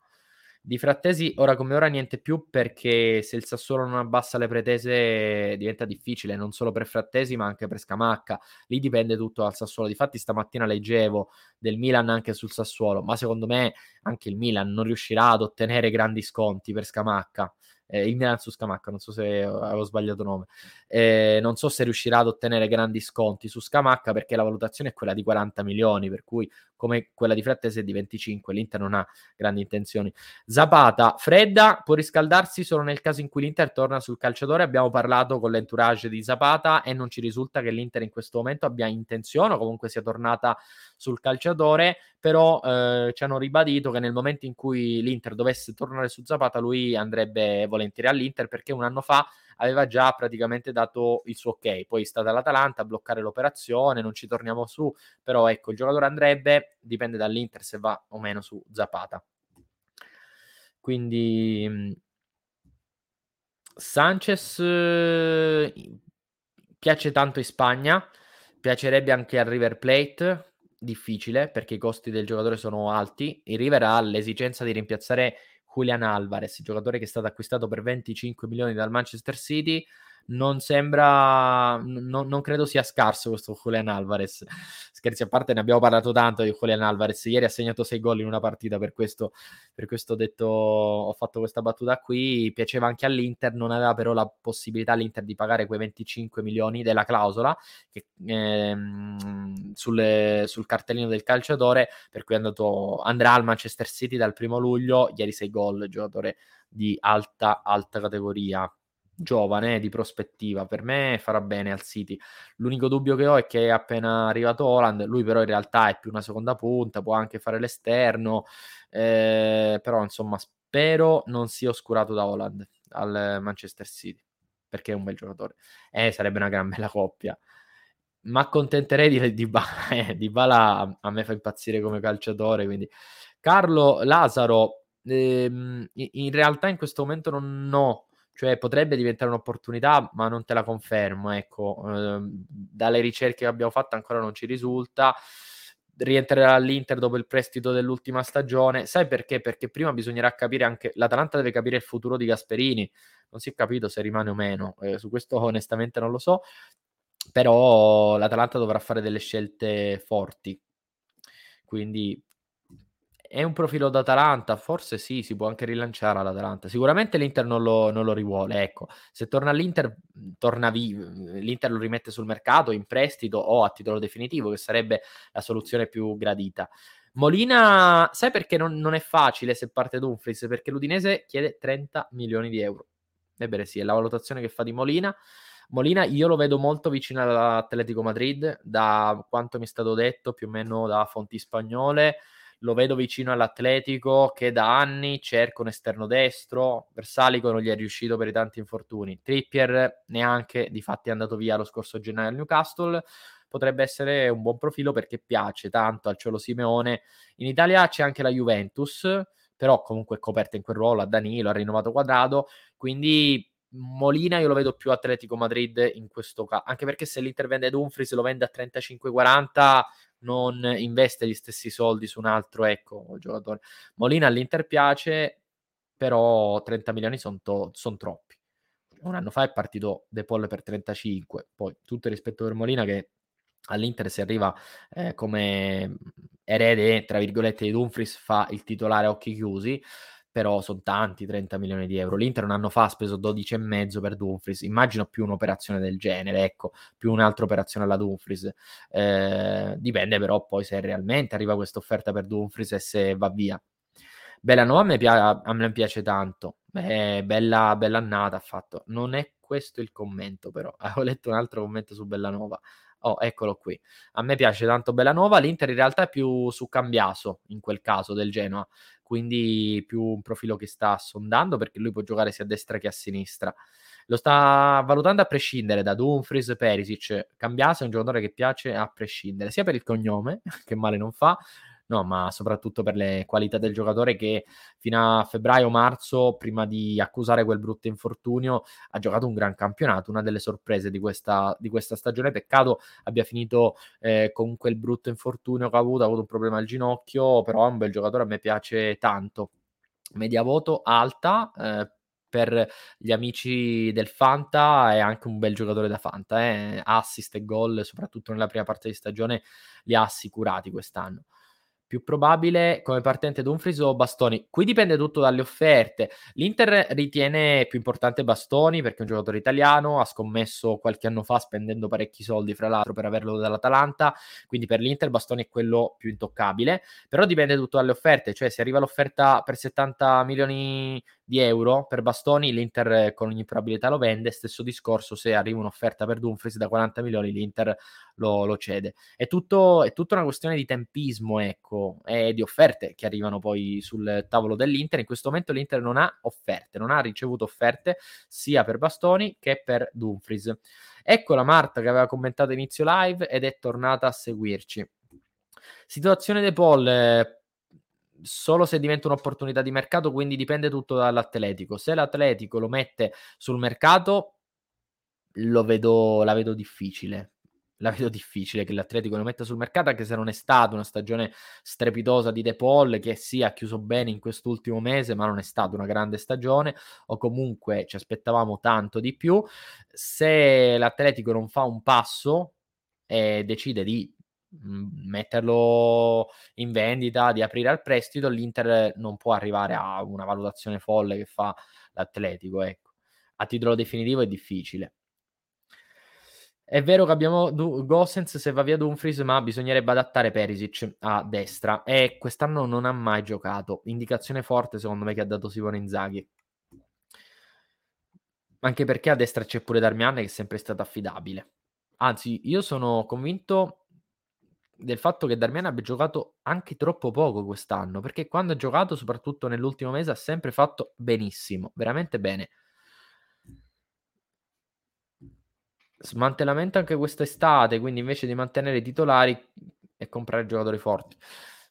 Di Frattesi ora come ora niente più perché se il Sassuolo non abbassa le pretese diventa difficile non solo per Frattesi ma anche per Scamacca. Lì dipende tutto dal Sassuolo. Difatti stamattina leggevo del Milan anche sul Sassuolo, ma secondo me anche il Milan non riuscirà ad ottenere grandi sconti per Scamacca eh, su Scamacca, non so se avevo sbagliato nome, eh, non so se riuscirà ad ottenere grandi sconti su Scamacca perché la valutazione è quella di 40 milioni, per cui come quella di Frattese di 25, l'Inter non ha grandi intenzioni. Zapata, fredda, può riscaldarsi solo nel caso in cui l'Inter torna sul calciatore, abbiamo parlato con l'entourage di Zapata e non ci risulta che l'Inter in questo momento abbia intenzione o comunque sia tornata sul calciatore, però eh, ci hanno ribadito che nel momento in cui l'Inter dovesse tornare su Zapata lui andrebbe volentieri all'Inter perché un anno fa aveva già praticamente dato il suo ok. Poi è stata l'Atalanta a bloccare l'operazione, non ci torniamo su, però ecco, il giocatore andrebbe, dipende dall'Inter se va o meno su Zapata. Quindi mm, Sanchez eh, piace tanto in Spagna, piacerebbe anche al River Plate, difficile perché i costi del giocatore sono alti. River ha l'esigenza di rimpiazzare Julian Alvarez, giocatore che è stato acquistato per 25 milioni dal Manchester City, non sembra, no, non credo sia scarso questo Julian Alvarez. Scherzi a parte, ne abbiamo parlato tanto di Julian Alvarez. Ieri ha segnato 6 gol in una partita, per questo, per questo ho detto, ho fatto questa battuta qui. Piaceva anche all'Inter, non aveva però la possibilità all'Inter di pagare quei 25 milioni della clausola che, ehm, sulle, sul cartellino del calciatore, per cui andato, andrà al Manchester City dal primo luglio. Ieri 6 gol, giocatore di alta, alta categoria giovane di prospettiva. Per me farà bene al City. L'unico dubbio che ho è che è appena arrivato Holland, lui però in realtà è più una seconda punta, può anche fare l'esterno, eh, però insomma spero non sia oscurato da Holland al Manchester City, perché è un bel giocatore. Eh, sarebbe una gran bella coppia. Ma accontenterei di, [LAUGHS] di, eh, di Bala a me fa impazzire come calciatore, quindi Carlo Lazaro ehm, in realtà in questo momento non ho cioè potrebbe diventare un'opportunità, ma non te la confermo. Ecco, eh, dalle ricerche che abbiamo fatto ancora non ci risulta. Rientrerà all'Inter dopo il prestito dell'ultima stagione. Sai perché? Perché prima bisognerà capire anche l'Atalanta deve capire il futuro di Gasperini. Non si è capito se rimane o meno. Eh, su questo [LAUGHS] onestamente non lo so. Però l'Atalanta dovrà fare delle scelte forti. Quindi è un profilo d'Atalanta? Forse sì, si può anche rilanciare all'Atalanta. Sicuramente l'Inter non lo, non lo rivuole, ecco. Se torna all'Inter, torna vivo. l'Inter lo rimette sul mercato, in prestito o a titolo definitivo, che sarebbe la soluzione più gradita. Molina, sai perché non, non è facile se parte Dumfries? Perché l'Udinese chiede 30 milioni di euro. Ebbene sì, è la valutazione che fa di Molina. Molina io lo vedo molto vicino all'Atletico Madrid, da quanto mi è stato detto, più o meno da fonti spagnole lo vedo vicino all'Atletico che da anni cerca un esterno destro, Versalico non gli è riuscito per i tanti infortuni, Trippier neanche, di fatti è andato via lo scorso gennaio al Newcastle, potrebbe essere un buon profilo perché piace tanto al Ciolo Simeone. In Italia c'è anche la Juventus, però comunque è coperta in quel ruolo, a Danilo, ha rinnovato Quadrado, quindi Molina io lo vedo più Atletico Madrid in questo caso, anche perché se l'Inter vende Dumfries lo vende a 35-40 non investe gli stessi soldi su un altro ecco, giocatore. Molina all'Inter piace, però 30 milioni sono to- son troppi. Un anno fa è partito De Paul per 35, poi tutto il rispetto per Molina che all'Inter si arriva eh, come erede, tra virgolette, di Dumfries, fa il titolare a occhi chiusi, però sono tanti 30 milioni di euro. L'Inter un anno fa ha speso 12,5 per Dumfries, immagino più un'operazione del genere, ecco, più un'altra operazione alla Dumfries. Eh, dipende però poi se realmente arriva questa offerta per Dumfries e se va via. Bellanova a me, pia- a me piace tanto, Beh, bella, bella annata ha fatto. Non è questo il commento però, [LAUGHS] ho letto un altro commento su Bellanova. Oh, eccolo qui. A me piace tanto Bellanova, l'Inter in realtà è più su Cambiaso in quel caso del Genoa quindi più un profilo che sta sondando perché lui può giocare sia a destra che a sinistra. lo sta valutando a prescindere da Dumfries, Perisic. Cambiase è un giocatore che piace a prescindere, sia per il cognome, [LAUGHS] che male non fa, no, ma soprattutto per le qualità del giocatore che fino a febbraio-marzo, prima di accusare quel brutto infortunio, ha giocato un gran campionato, una delle sorprese di questa, di questa stagione. Peccato abbia finito eh, con quel brutto infortunio che ha avuto, ha avuto un problema al ginocchio, però è un bel giocatore, a me piace tanto. Media voto alta, eh, per gli amici del Fanta è anche un bel giocatore da Fanta, eh? assist e gol, soprattutto nella prima parte di stagione, li ha assicurati quest'anno. Più probabile come partente Dumfries o Bastoni? Qui dipende tutto dalle offerte. L'Inter ritiene più importante Bastoni perché è un giocatore italiano, ha scommesso qualche anno fa spendendo parecchi soldi, fra l'altro, per averlo dall'Atalanta. Quindi per l'Inter Bastoni è quello più intoccabile. Però dipende tutto dalle offerte, cioè se arriva l'offerta per 70 milioni di euro per Bastoni, l'Inter con ogni probabilità lo vende. Stesso discorso se arriva un'offerta per Dumfries da 40 milioni, l'Inter lo, lo cede. È tutto, è tutta una questione di tempismo, ecco, e di offerte che arrivano poi sul tavolo dell'Inter. In questo momento l'Inter non ha offerte, non ha ricevuto offerte sia per Bastoni che per Dumfries. Ecco la Marta che aveva commentato inizio live ed è tornata a seguirci. Situazione dei Paul, eh, solo se diventa un'opportunità di mercato, quindi dipende tutto dall'Atletico. Se l'Atletico lo mette sul mercato, lo vedo, la vedo difficile. La vedo difficile che l'Atletico lo metta sul mercato, anche se non è stata una stagione strepitosa di De Paul, che sì, ha chiuso bene in quest'ultimo mese, ma non è stata una grande stagione, o comunque ci aspettavamo tanto di più. Se l'Atletico non fa un passo e decide di metterlo in vendita, di aprire al prestito, l'Inter non può arrivare a una valutazione folle che fa l'Atletico, ecco. A titolo definitivo è difficile. È vero che abbiamo du- Gossens se va via Dumfries, ma bisognerebbe adattare Perisic a destra e quest'anno non ha mai giocato. Indicazione forte secondo me che ha dato Simone Inzaghi. Anche perché a destra c'è pure Darmian che è sempre stato affidabile. Anzi, io sono convinto del fatto che Darmian abbia giocato anche troppo poco quest'anno, perché quando ha giocato, soprattutto nell'ultimo mese, ha sempre fatto benissimo, veramente bene. Smantellamento anche quest'estate, quindi invece di mantenere i titolari e comprare giocatori forti.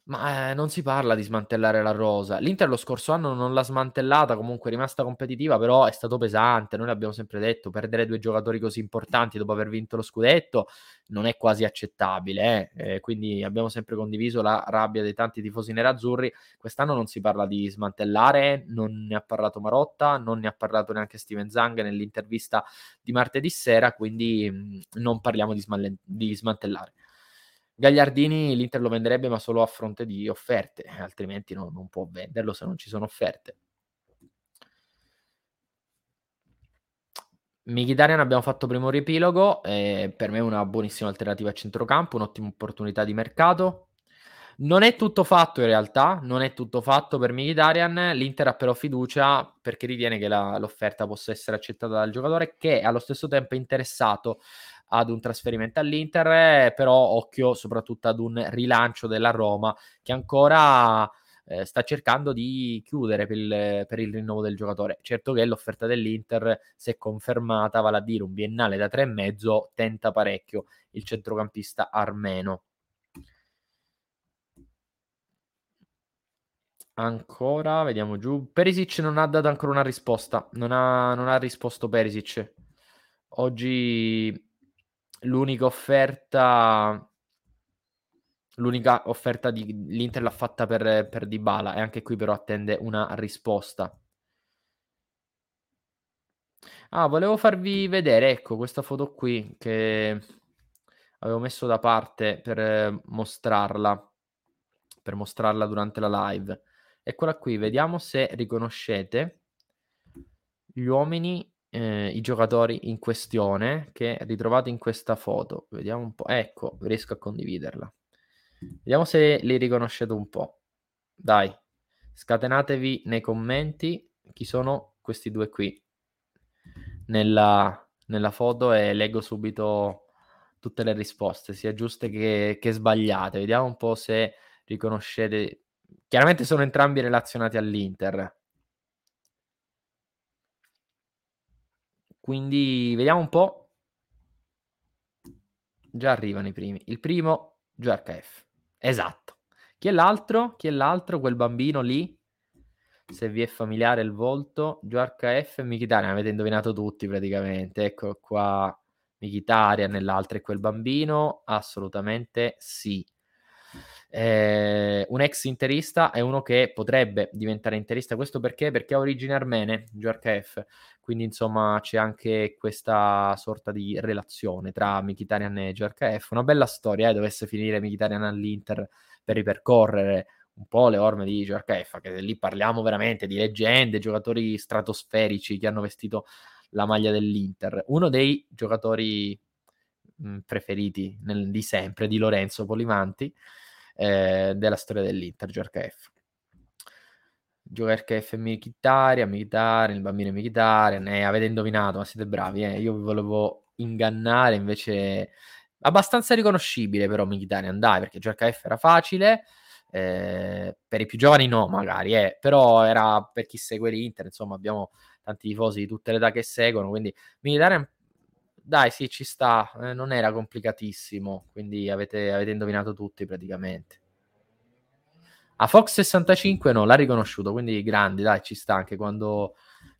Ma eh, non si parla di smantellare la rosa. L'Inter lo scorso anno non l'ha smantellata, comunque è rimasta competitiva, però è stato pesante. Noi l'abbiamo sempre detto, perdere due giocatori così importanti dopo aver vinto lo scudetto non è quasi accettabile. Eh? Eh, quindi abbiamo sempre condiviso la rabbia dei tanti tifosi nerazzurri. Quest'anno non si parla di smantellare, non ne ha parlato Marotta, non ne ha parlato neanche Steven Zang nell'intervista di martedì sera, quindi mh, non parliamo di, smalle- di smantellare. Gagliardini l'Inter lo venderebbe ma solo a fronte di offerte, altrimenti no, non può venderlo se non ci sono offerte. Mkhitaryan abbiamo fatto primo riepilogo, eh, per me è una buonissima alternativa a centrocampo, un'ottima opportunità di mercato. Non è tutto fatto in realtà, non è tutto fatto per Mkhitaryan, l'Inter ha però fiducia perché ritiene che la, l'offerta possa essere accettata dal giocatore che allo stesso tempo è interessato ad un trasferimento all'Inter, però occhio soprattutto ad un rilancio della Roma che ancora eh, sta cercando di chiudere per il, per il, rinnovo del giocatore. Certo che l'offerta dell'Inter, se confermata, vale a dire un biennale da tre e mezzo, tenta parecchio il centrocampista armeno. Ancora, vediamo giù. Perisic non ha dato ancora una risposta. Non ha, non ha risposto Perisic. Oggi l'unica offerta l'unica offerta di l'Inter l'ha fatta per, per Dybala e anche qui però attende una risposta. Ah, volevo farvi vedere, ecco, questa foto qui che avevo messo da parte per mostrarla, per mostrarla durante la live. Eccola qui, vediamo se riconoscete gli uomini eh, i giocatori in questione che ritrovate in questa foto. Vediamo un po'. Ecco, riesco a condividerla. Vediamo se li riconoscete un po'. Dai, scatenatevi nei commenti chi sono questi due qui nella, nella foto e leggo subito tutte le risposte, sia giuste che, che sbagliate. Vediamo un po' se riconoscete. Chiaramente sono entrambi relazionati all'Inter quindi vediamo un po'. Già arrivano i primi. Il primo, GRKF. Esatto. Chi è l'altro? Chi è l'altro? Quel bambino lì? Se vi è familiare il volto, GRKF e Mkhitaryan. Avete indovinato tutti praticamente. Ecco qua Mkhitaryan e l'altro è quel bambino. Assolutamente sì. Eh, un ex interista è uno che potrebbe diventare interista. Questo perché? Perché ha origini armene, GRKF. Quindi, insomma, c'è anche questa sorta di relazione tra Mkhitaryan e GRKF. Una bella storia, eh, dovesse finire Mkhitaryan all'Inter per ripercorrere un po' le orme di GRKF, che lì parliamo veramente di leggende, giocatori stratosferici che hanno vestito la maglia dell'Inter. Uno dei giocatori preferiti nel, di sempre di Lorenzo Polimanti eh, della storia dell'Inter, GRKF. GRKF Mkhitaryan, Mkhitaryan, il bambino Mkhitaryan, eh, avete indovinato, ma siete bravi, eh? io vi volevo ingannare, invece abbastanza riconoscibile però Mkhitaryan, dai, perché GRKF era facile, eh, per i più giovani no magari, eh, però era per chi segue l'Inter, insomma abbiamo tanti tifosi di tutte le età che seguono, quindi Mkhitaryan dai, sì, ci sta, eh, non era complicatissimo, quindi avete, avete indovinato tutti praticamente. A Fox 65 no, l'ha riconosciuto, quindi grandi, dai, ci sta anche quando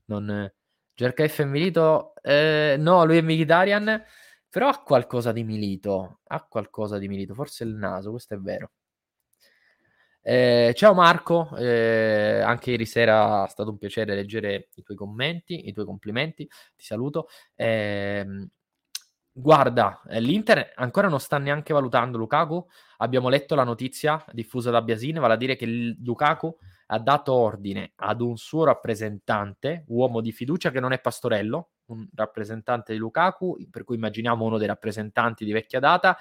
non... GRKF è Milito, eh, no, lui è Militarian, però ha qualcosa di Milito, ha qualcosa di Milito, forse il naso, questo è vero. Eh, ciao Marco, eh, anche ieri sera è stato un piacere leggere i tuoi commenti, i tuoi complimenti, ti saluto. Eh, Guarda, eh, l'Inter ancora non sta neanche valutando Lukaku. Abbiamo letto la notizia diffusa da Biasine, vale a dire che Lukaku ha dato ordine ad un suo rappresentante, uomo di fiducia che non è Pastorello, un rappresentante di Lukaku, per cui immaginiamo uno dei rappresentanti di vecchia data,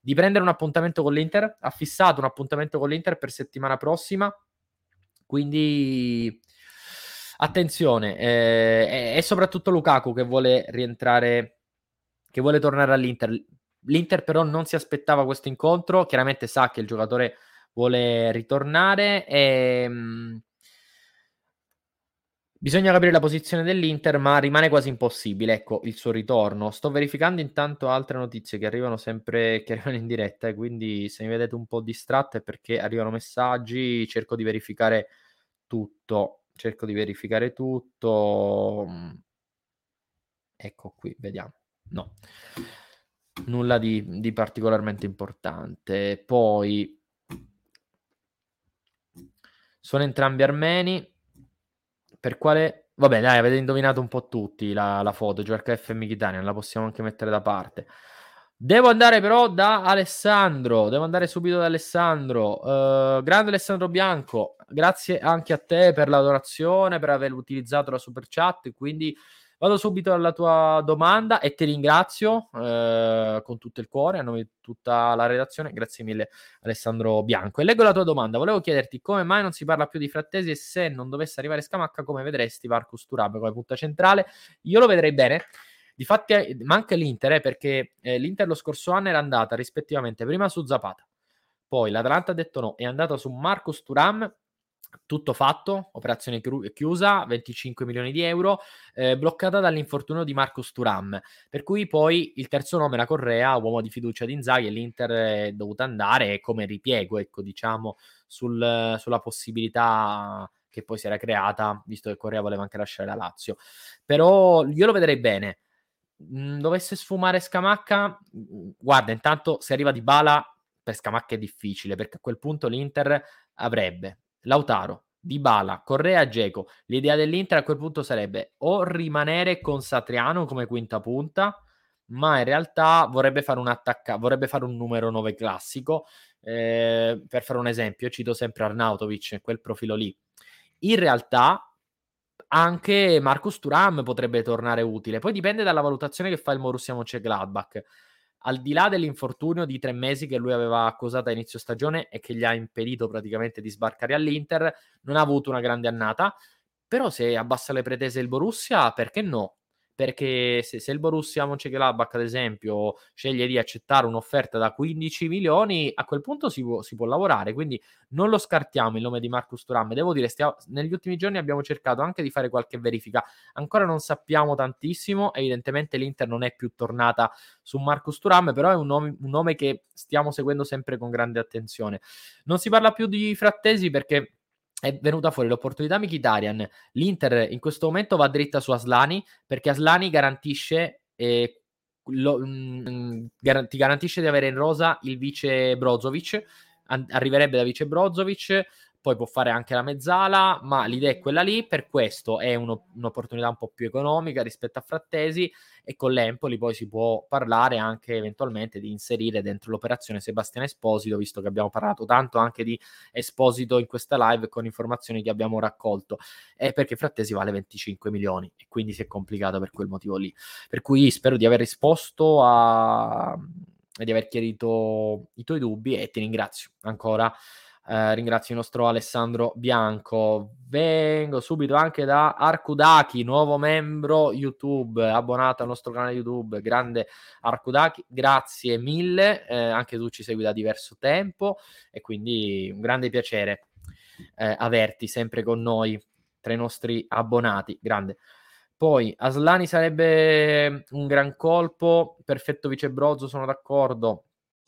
di prendere un appuntamento con l'Inter. Ha fissato un appuntamento con l'Inter per settimana prossima. Quindi attenzione, eh, è soprattutto Lukaku che vuole rientrare che vuole tornare all'Inter. L'Inter però non si aspettava questo incontro, chiaramente sa che il giocatore vuole ritornare e mh, mm, bisogna capire la posizione dell'Inter, ma rimane quasi impossibile, ecco, il suo ritorno. Sto verificando intanto altre notizie che arrivano sempre che arrivano in diretta, quindi se mi vedete un po' distratto è perché arrivano messaggi, cerco di verificare tutto, cerco di verificare tutto. Ecco qui, vediamo. No, nulla di, di particolarmente importante. Poi sono entrambi armeni. Per quale... Vabbè, dai, avete indovinato un po' tutti la, la foto. GRKF e Mkhitaryan, la possiamo anche mettere da parte. Devo andare però da Alessandro. Devo andare subito da Alessandro. Uh, grande Alessandro Bianco, grazie anche a te per la donazione, per aver utilizzato la super chat. Quindi Vado subito alla tua domanda e ti ringrazio eh, con tutto il cuore, a nome di tutta la redazione. Grazie mille Alessandro Bianco. E leggo la tua domanda. Volevo chiederti come mai non si parla più di Frattesi e se non dovesse arrivare Scamacca, come vedresti Marcus Turab come punta centrale? Io lo vedrei bene. Difatti eh, manca l'Inter eh, perché eh, l'Inter lo scorso anno era andata rispettivamente prima su Zapata, poi l'Atalanta ha detto no, è andata su Marcus Turam tutto fatto, operazione chiusa, 25 milioni di euro, eh, bloccata dall'infortunio di Marcus Turam. Per cui poi il terzo nome, la Correa, uomo di fiducia di Inzaghi, e l'Inter è dovuta andare come ripiego, ecco, diciamo, sul, sulla possibilità che poi si era creata, visto che Correa voleva anche lasciare la Lazio. Però io lo vedrei bene. Mm, dovesse sfumare Scamacca, mm, guarda, intanto se arriva di bala per Scamacca è difficile, perché a quel punto l'Inter avrebbe Lautaro, Dybala, Correa, Geco. L'idea dell'Inter a quel punto sarebbe o rimanere con Satriano come quinta punta, ma in realtà vorrebbe fare un attacca- vorrebbe fare un numero 9 classico. Eh, per fare un esempio, cito sempre Arnautovic, quel profilo lì. In realtà anche Marcus Turam potrebbe tornare utile. Poi dipende dalla valutazione che fa il Borussia Mönchengladbach al di là dell'infortunio di tre mesi che lui aveva accusato a inizio stagione e che gli ha impedito praticamente di sbarcare all'Inter, non ha avuto una grande annata, però se abbassa le pretese il Borussia, perché no? Perché se, se il Borussia Mönchengladbach ad esempio sceglie di accettare un'offerta da 15 milioni a quel punto si può, si può lavorare. Quindi non lo scartiamo il nome di Marcus Thuram. Devo dire stiamo, negli ultimi giorni abbiamo cercato anche di fare qualche verifica. Ancora non sappiamo tantissimo. Evidentemente l'Inter non è più tornata su Marcus Thuram però è un nome, un nome che stiamo seguendo sempre con grande attenzione. Non si parla più di Frattesi perché è venuta fuori l'opportunità Mkhitaryan. L'Inter in questo momento va dritta su Aslani perché Aslani garantisce, eh, lo, mh, mm, gar- ti garantisce di avere in rosa il vice Brozovic. An- arriverebbe da vice Brozovic poi può fare anche la mezzala, ma l'idea è quella lì, per questo è uno, un'opportunità un po' più economica rispetto a Frattesi e con l'Empoli poi si può parlare anche eventualmente di inserire dentro l'operazione Sebastiano Esposito, visto che abbiamo parlato tanto anche di Esposito in questa live con informazioni che abbiamo raccolto, è perché Frattesi vale 25 milioni e quindi si è complicato per quel motivo lì. Per cui spero di aver risposto a di aver chiarito i tuoi dubbi e ti ringrazio ancora eh, ringrazio il nostro Alessandro Bianco. Vengo subito anche da Arkudaki, nuovo membro YouTube, abbonato al nostro canale YouTube. Grande Arkudaki, grazie mille. Eh, anche tu ci segui da diverso tempo e quindi un grande piacere eh, averti sempre con noi tra i nostri abbonati. Grande. Poi Aslani sarebbe un gran colpo, perfetto vice Brozzo, sono d'accordo.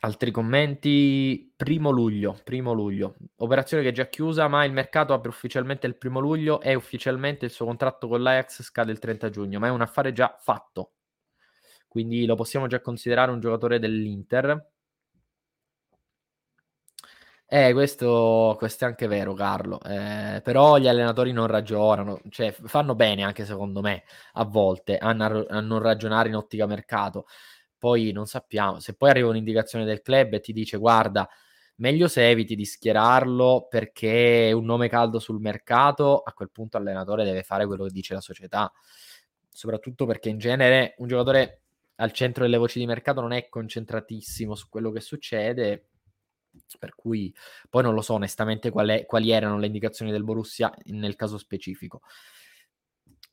Altri commenti? Primo luglio, primo luglio. Operazione che è già chiusa, ma il mercato apre ufficialmente il primo luglio e ufficialmente il suo contratto con l'Ajax scade il 30 giugno, ma è un affare già fatto. Quindi lo possiamo già considerare un giocatore dell'Inter. Eh, questo, questo è anche vero, Carlo. Eh, però gli allenatori non ragionano, cioè fanno bene anche secondo me a volte a, a non ragionare in ottica mercato poi non sappiamo, se poi arriva un'indicazione del club e ti dice guarda, meglio se eviti di schierarlo perché è un nome caldo sul mercato, a quel punto l'allenatore deve fare quello che dice la società, soprattutto perché in genere un giocatore al centro delle voci di mercato non è concentratissimo su quello che succede, per cui poi non lo so onestamente qual è, quali erano le indicazioni del Borussia nel caso specifico.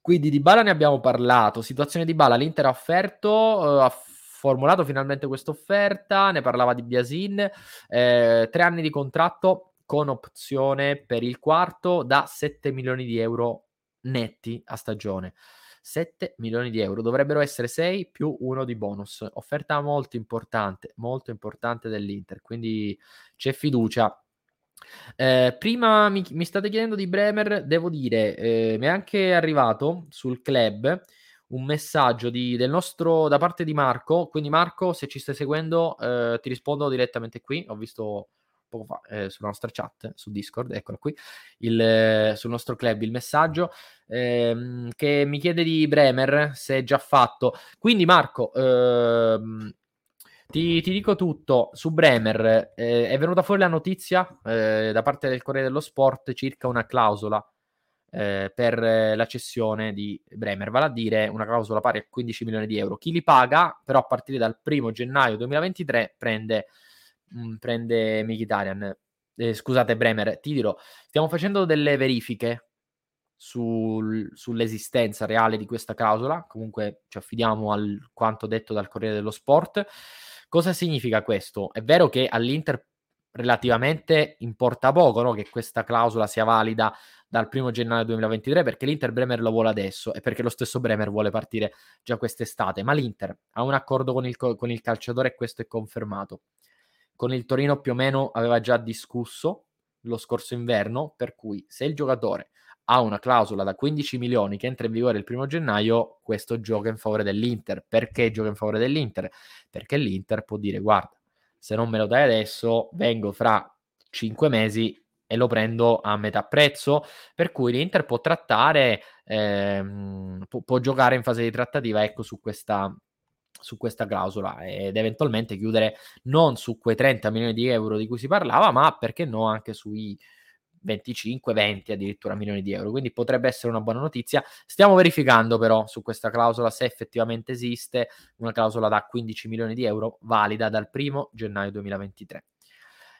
Quindi di Bala ne abbiamo parlato, situazione di Bala, l'Inter ha offerto, uh, formulato finalmente questa offerta, ne parlava di Biasin, eh, tre anni di contratto con opzione per il quarto da 7 milioni di euro netti a stagione. 7 milioni di euro, dovrebbero essere 6 più uno di bonus. Offerta molto importante, molto importante dell'Inter, quindi c'è fiducia. Eh, prima mi, mi, state chiedendo di Bremer, devo dire, eh, mi è anche arrivato sul club un messaggio di, del nostro, da parte di Marco. Quindi, Marco, se ci stai seguendo, eh, ti rispondo direttamente qui. Ho visto poco fa eh, sulla nostra chat su Discord, eccolo qui, il, eh, sul nostro club il messaggio ehm, che mi chiede di Bremer se è già fatto. Quindi, Marco, ehm, ti, ti, dico tutto su Bremer. Eh, è venuta fuori la notizia eh, da parte del Corriere dello Sport circa una clausola eh, per la cessione di Bremer, vale a dire una clausola pari a 15 milioni di euro. Chi li paga, però, a partire dal 1 gennaio 2023 prende, mh, mm, prende Mkhitaryan. Eh, scusate, Bremer, ti dirò, stiamo facendo delle verifiche sul, sull'esistenza reale di questa clausola. Comunque ci affidiamo a quanto detto dal Corriere dello Sport. Cosa significa questo? È vero che all'Inter relativamente importa poco no? che questa clausola sia valida dal primo gennaio 2023 perché l'Inter Bremer lo vuole adesso e perché lo stesso Bremer vuole partire già quest'estate, ma l'Inter ha un accordo con il, con il calciatore e questo è confermato. Con il Torino più o meno aveva già discusso lo scorso inverno, per cui se il giocatore ha una clausola da 15 milioni che entra in vigore il primo gennaio, questo gioca in favore dell'Inter. Perché gioca in favore dell'Inter? Perché l'Inter può dire guarda, se non me lo dai adesso, vengo fra 5 mesi e lo prendo a metà prezzo, per cui l'Inter può trattare, ehm, può, può, giocare in fase di trattativa ecco, su questa, su questa clausola ed eventualmente chiudere non su quei 30 milioni di euro di cui si parlava, ma perché no anche sui 25, 20 addirittura milioni di euro. Quindi potrebbe essere una buona notizia. Stiamo verificando però su questa clausola se effettivamente esiste una clausola da 15 milioni di euro valida dal 1 gennaio 2023.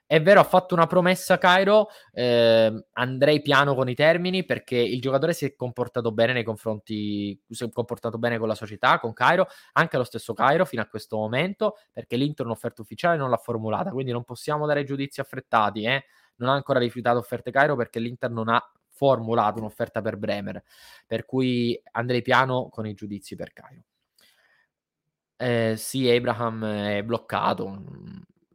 È vero, ha fatto una promessa Cairo, eh, andrei piano con i termini perché il giocatore si è comportato bene nei confronti, si è comportato bene con la società, con Cairo, anche lo stesso Cairo fino a questo momento, perché l'Inter un'offerta ufficiale non l'ha formulata, quindi non possiamo dare giudizi affrettati, eh? non ha ancora rifiutato offerte Cairo perché l'Inter non ha formulato un'offerta per Bremer, per cui andrei piano con i giudizi per Cairo. Eh, sì, Abraham è bloccato,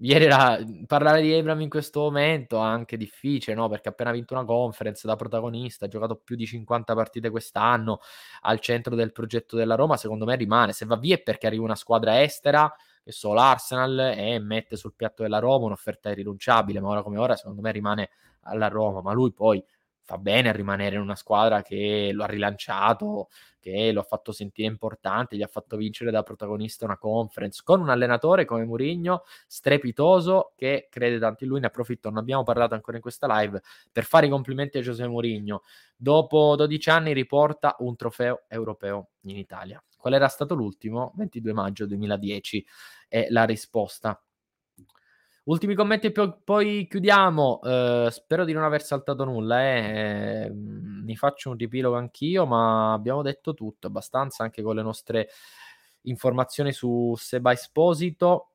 Ieri era parlare di Abram in questo momento anche difficile, no? Perché ha appena vinto una conference da protagonista, ha giocato più di 50 partite quest'anno al centro del progetto della Roma, secondo me rimane. Se va via è perché arriva una squadra estera, che so l'Arsenal, e mette sul piatto della Roma un'offerta irrinunciabile, ma ora come ora secondo me rimane alla Roma, ma lui poi fa bene a rimanere in una squadra che lo ha rilanciato, che lo ha fatto sentire importante, gli ha fatto vincere da protagonista una conference, con un allenatore come Murigno, strepitoso, che crede tanto in lui, ne approfitto, non abbiamo parlato ancora in questa live, per fare i complimenti a Giuseppe Murigno. Dopo 12 anni riporta un trofeo europeo in Italia. Qual era stato l'ultimo? 22 maggio 2010 è la risposta. Ultimi commenti e poi, chiudiamo. Uh, spero di non aver saltato nulla. Eh. Eh, mi faccio un riepilogo anch'io, ma abbiamo detto tutto abbastanza anche con le nostre informazioni su Seba Esposito.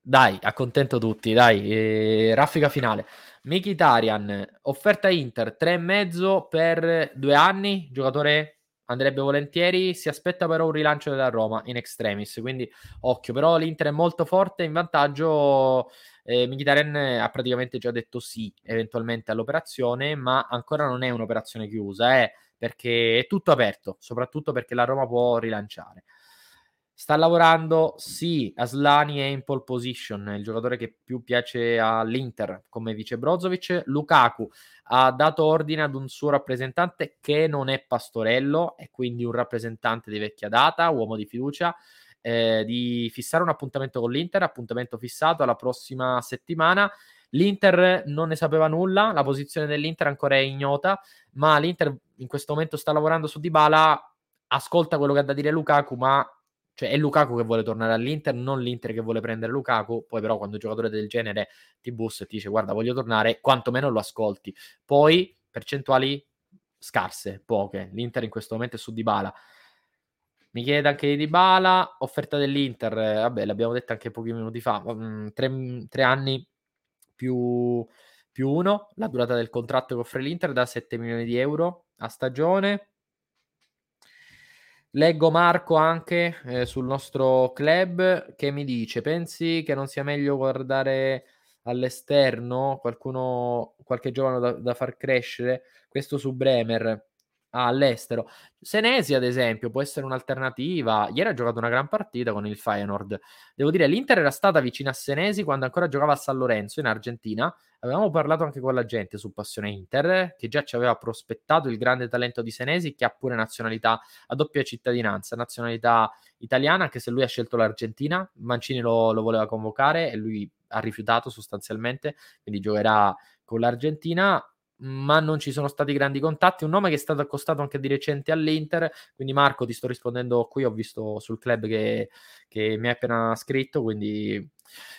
Dai, accontento tutti, dai. Eh, raffica finale. Mikitarian, offerta Inter, 3,5 per due anni, giocatore andrebbe volentieri. Si aspetta però un rilancio della Roma in extremis, quindi occhio. Però l'Inter è molto forte, in vantaggio. Eh, Mkhitaryan ha praticamente già detto sì eventualmente all'operazione, ma ancora non è un'operazione chiusa, eh, perché è tutto aperto, soprattutto perché la Roma può rilanciare. Sta lavorando, sì, Aslani è in pole position, il giocatore che più piace all'Inter come vice Brozovic. Lukaku ha dato ordine ad un suo rappresentante che non è Pastorello, è quindi un rappresentante di vecchia data, uomo di fiducia, eh, di fissare un appuntamento con l'Inter, appuntamento fissato alla prossima settimana. L'Inter non ne sapeva nulla, la posizione dell'Inter ancora è ignota, ma l'Inter in questo momento sta lavorando su Dybala, ascolta quello che ha da dire Lukaku, ma cioè è Lukaku che vuole tornare all'Inter, non l'Inter che vuole prendere Lukaku. Poi, però, quando un giocatore del genere ti bussa e ti dice guarda, voglio tornare, quantomeno lo ascolti. Poi, percentuali scarse, poche. L'Inter in questo momento è su Dybala. Mi chiede anche di Dybala, offerta dell'Inter, vabbè, l'abbiamo detto anche pochi minuti fa, mm, tre, tre anni più, più uno, la durata del contratto che offre l'Inter da 7 milioni di euro a stagione Leggo Marco anche eh, sul nostro club che mi dice: Pensi che non sia meglio guardare all'esterno qualcuno, qualche giovane da, da far crescere? Questo su Bremer all'estero. Senesi, ad esempio, può essere un'alternativa. Ieri ha giocato una gran partita con il Feyenoord. Devo dire, l'Inter era stata vicina a Senesi quando ancora giocava a San Lorenzo in Argentina. Avevamo parlato anche con la gente su Passione Inter, che già ci aveva prospettato il grande talento di Senesi, che ha pure nazionalità a doppia cittadinanza, nazionalità italiana, anche se lui ha scelto l'Argentina. Mancini lo, lo voleva convocare e lui ha rifiutato sostanzialmente, quindi giocherà con l'Argentina ma non ci sono stati grandi contatti. Un nome che è stato accostato anche di recente all'Inter. Quindi, Marco, ti sto rispondendo qui. Ho visto sul club che, che mi hai appena scritto. Quindi,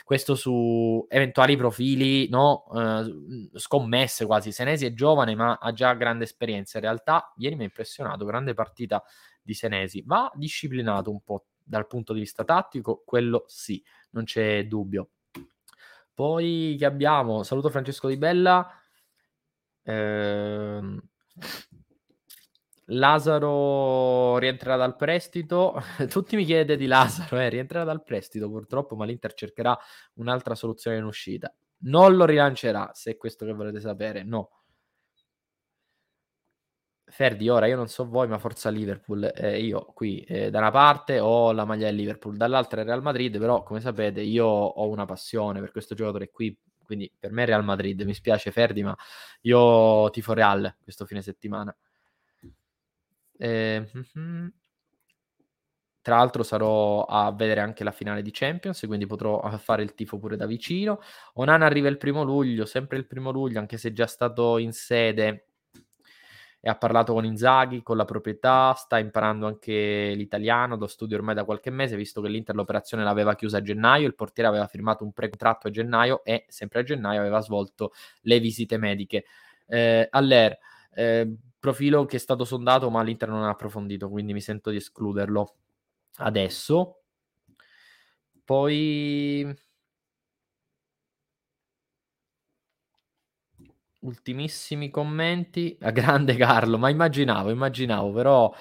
questo su eventuali profili, no? Eh, scommesse quasi. Senesi è giovane, ma ha già grande esperienza. In realtà, ieri mi ha impressionato. Grande partita di Senesi. Va disciplinato un po' dal punto di vista tattico, quello sì, non c'è dubbio. Poi che abbiamo? Saluto Francesco Di Bella. Ehm, Lazaro rientrerà dal prestito. [LAUGHS] Tutti mi chiede di Lazaro, eh, rientrerà dal prestito purtroppo, ma l'Inter cercherà un'altra soluzione in uscita. Non lo rilancerà, se è questo che volete sapere, no. Ferdi, ora io non so voi, ma forza Liverpool. Eh, io qui eh, da una parte ho la maglia del Liverpool, dall'altra il Real Madrid, però come sapete io ho una passione per questo giocatore qui, quindi per me Real Madrid. Mi spiace Ferdi, ma io tifo Real questo fine settimana. Eh. Tra l'altro sarò a vedere anche la finale di Champions, quindi potrò fare il tifo pure da vicino. Onana arriva il primo luglio, sempre il primo luglio, anche se è già stato in sede e ha parlato con Inzaghi, con la proprietà, sta imparando anche l'italiano, lo studio ormai da qualche mese, visto che l'Inter l'operazione l'aveva chiusa a gennaio, il portiere aveva firmato un pre-contratto a gennaio e sempre a gennaio aveva svolto le visite mediche. Eh, Aller, eh, profilo che è stato sondato ma l'Inter non ha approfondito, quindi mi sento di escluderlo adesso. Poi ultimissimi commenti. A grande Carlo, ma immaginavo, immaginavo, però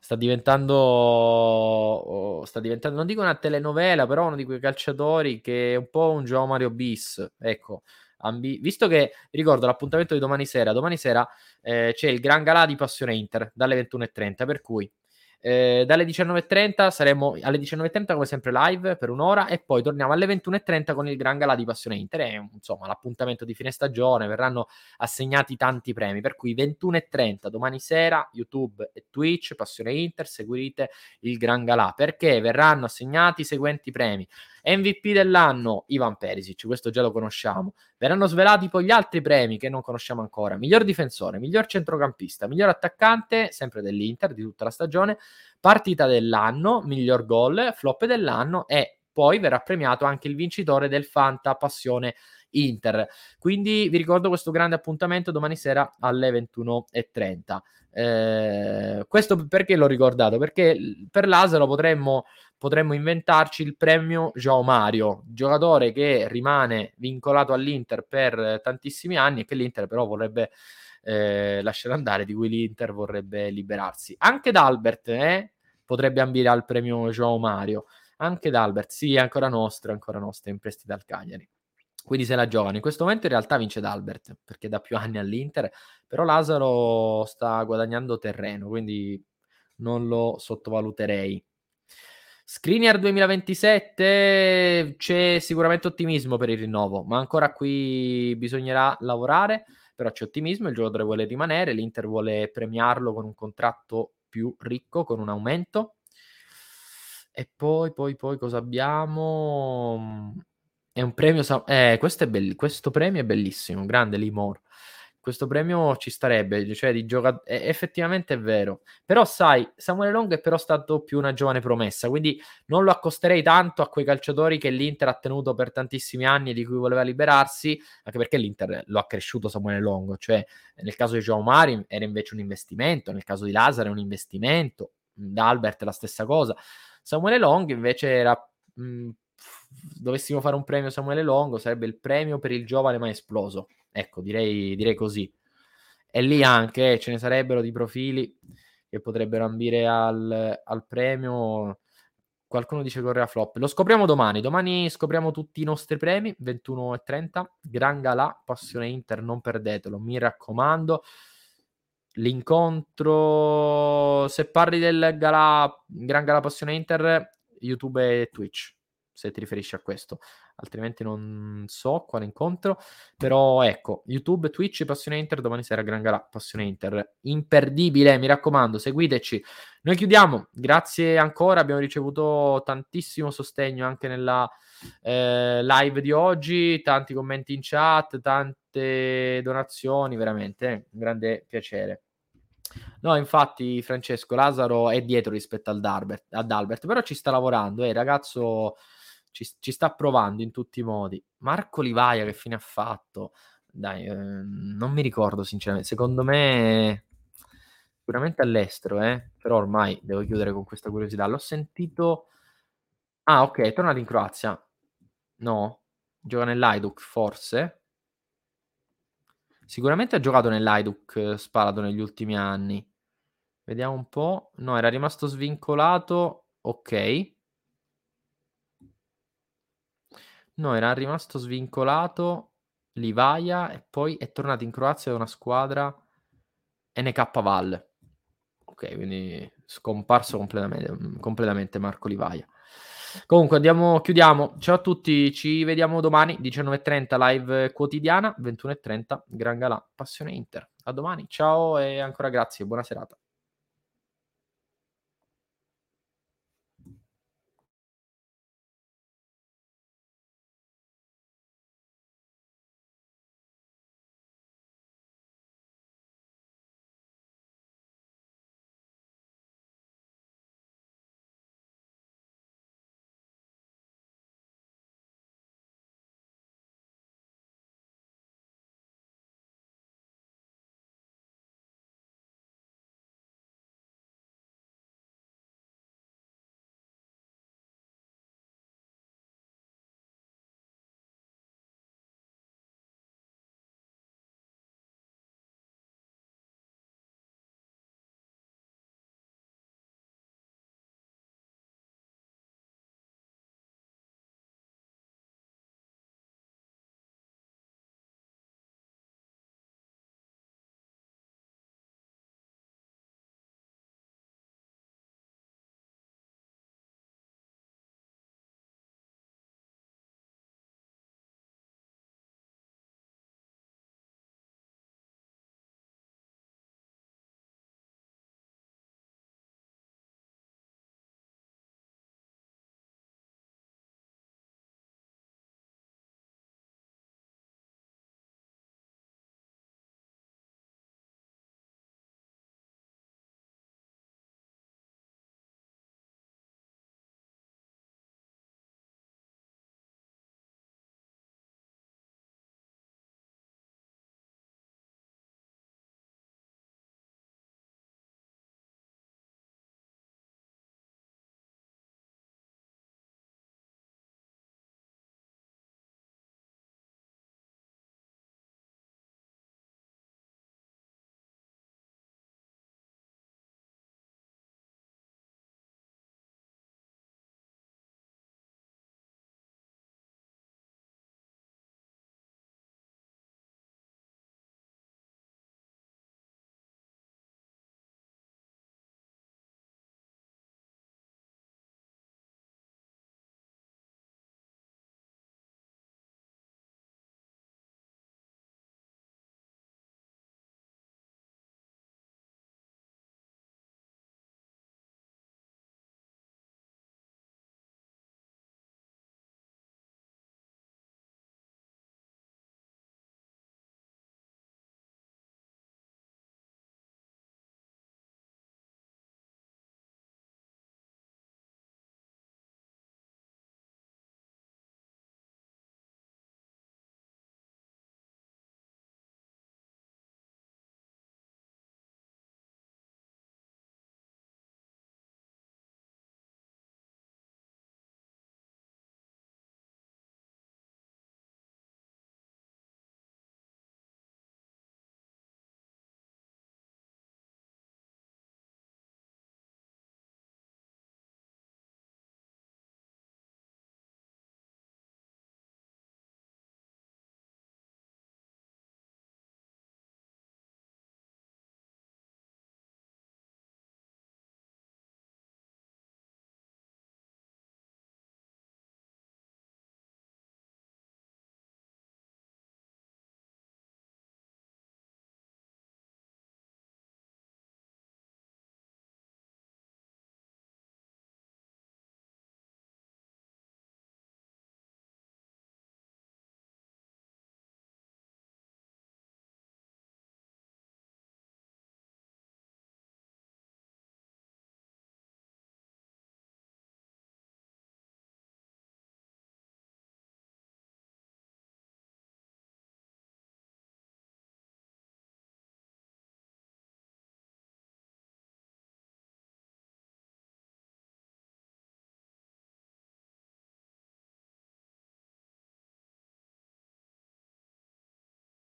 sta diventando, oh, sta diventando, non dico una telenovela, però uno di quei calciatori che è un po' un Gio Mario bis. Ecco, ambi- visto che ricordo l'appuntamento di domani sera, domani sera eh, c'è il Gran Galà di Passione Inter dalle 21.30, per cui eh, dalle 19.30 saremo alle 19.30 come sempre live per un'ora e poi torniamo alle 21.30 con il Gran Galà di Passione Inter. È insomma l'appuntamento di fine stagione, verranno assegnati tanti premi, per cui 21.30 domani sera YouTube e Twitch, Passione Inter, seguite il Gran Galà perché verranno assegnati i seguenti premi. MVP dell'anno Ivan Perisic, questo già lo conosciamo. Verranno svelati poi gli altri premi che non conosciamo ancora. Miglior difensore, miglior centrocampista, miglior attaccante, sempre dell'Inter di tutta la stagione, partita dell'anno, miglior gol, flop dell'anno e poi verrà premiato anche il vincitore del Fanta Passione Inter. Quindi vi ricordo questo grande appuntamento domani sera alle 21.30. Eh, questo perché l'ho ricordato? Perché per l'Aselo potremmo potremmo inventarci il premio João Mario, giocatore che rimane vincolato all'Inter per tantissimi anni e che l'Inter però vorrebbe eh, lasciare andare, di cui l'Inter vorrebbe liberarsi. Anche D'Albert eh, potrebbe ambire al premio João Mario. Anche D'Albert, sì, ancora nostro, ancora nostro, in prestito al Cagliari. Quindi se la giocano. In questo momento in realtà vince D'Albert, perché da più [LAUGHS] anni all'Inter, però Lazaro sta guadagnando terreno, quindi non lo sottovaluterei. Skriniar 2027 c'è sicuramente ottimismo per il rinnovo, ma ancora qui bisognerà lavorare, però c'è ottimismo, il giocatore vuole rimanere, l'Inter vuole premiarlo con un contratto più ricco, con un aumento. E poi, poi, poi cosa abbiamo? È un premio, eh, questo, è bell- questo premio è bellissimo, grande Limor questo premio ci starebbe, cioè di gioca- effettivamente è vero. Però sai, Samuele Long è però stato più una giovane promessa, quindi non lo accosterei tanto a quei calciatori che l'Inter ha tenuto per tantissimi anni e di cui voleva liberarsi, anche perché l'Inter lo ha cresciuto Samuele Long, cioè nel caso di Joao Mari era invece un investimento, nel caso di Lazaro è un investimento, da Albert la stessa cosa. Samuele Long invece era mh, dovessimo fare un premio Samuele Longo, sarebbe il premio per il giovane ma esploso. Ecco, direi, direi così. E lì anche ce ne sarebbero di profili che potrebbero ambire al, al premio. Qualcuno dice Correa flop. Lo scopriamo domani. Domani scopriamo tutti i nostri premi. 21.30. Gran Galà, Passione Inter, non perdetelo, mi raccomando. L'incontro, se parli del Galà, Gran Galà Passione Inter, YouTube e Twitch se ti riferisci a questo, altrimenti non so quale incontro, però ecco, YouTube, Twitch, Passione Inter, domani sera Gran Galà, Passione Inter, imperdibile, mi raccomando, seguiteci. Noi chiudiamo, grazie ancora, abbiamo ricevuto tantissimo sostegno anche nella eh, live di oggi, tanti commenti in chat, tante donazioni, veramente, eh, un grande piacere. No, infatti Francesco Lazaro è dietro rispetto ad Albert, ad Albert però ci sta lavorando, eh, il ragazzo ci, ci, sta provando in tutti i modi. Marco Livaia che fine ha fatto? Dai, eh, non mi ricordo sinceramente. Secondo me sicuramente all'estero, eh? però ormai devo chiudere con questa curiosità. L'ho sentito... Ah, ok, è tornato in Croazia. No, gioca nell'Aiduk forse. Sicuramente ha giocato nell'Aiduk eh, Spalato negli ultimi anni. Vediamo un po'. No, era rimasto svincolato. Ok. No, era rimasto svincolato Livaia e poi è tornato in Croazia da una squadra NK Val. ok, quindi scomparso completamente, completamente Marco Livaia. Comunque andiamo, chiudiamo. Ciao a tutti, ci vediamo domani 19.30 live quotidiana, 21.30 Gran Galà Passione Inter. A domani, ciao e ancora grazie, buona serata.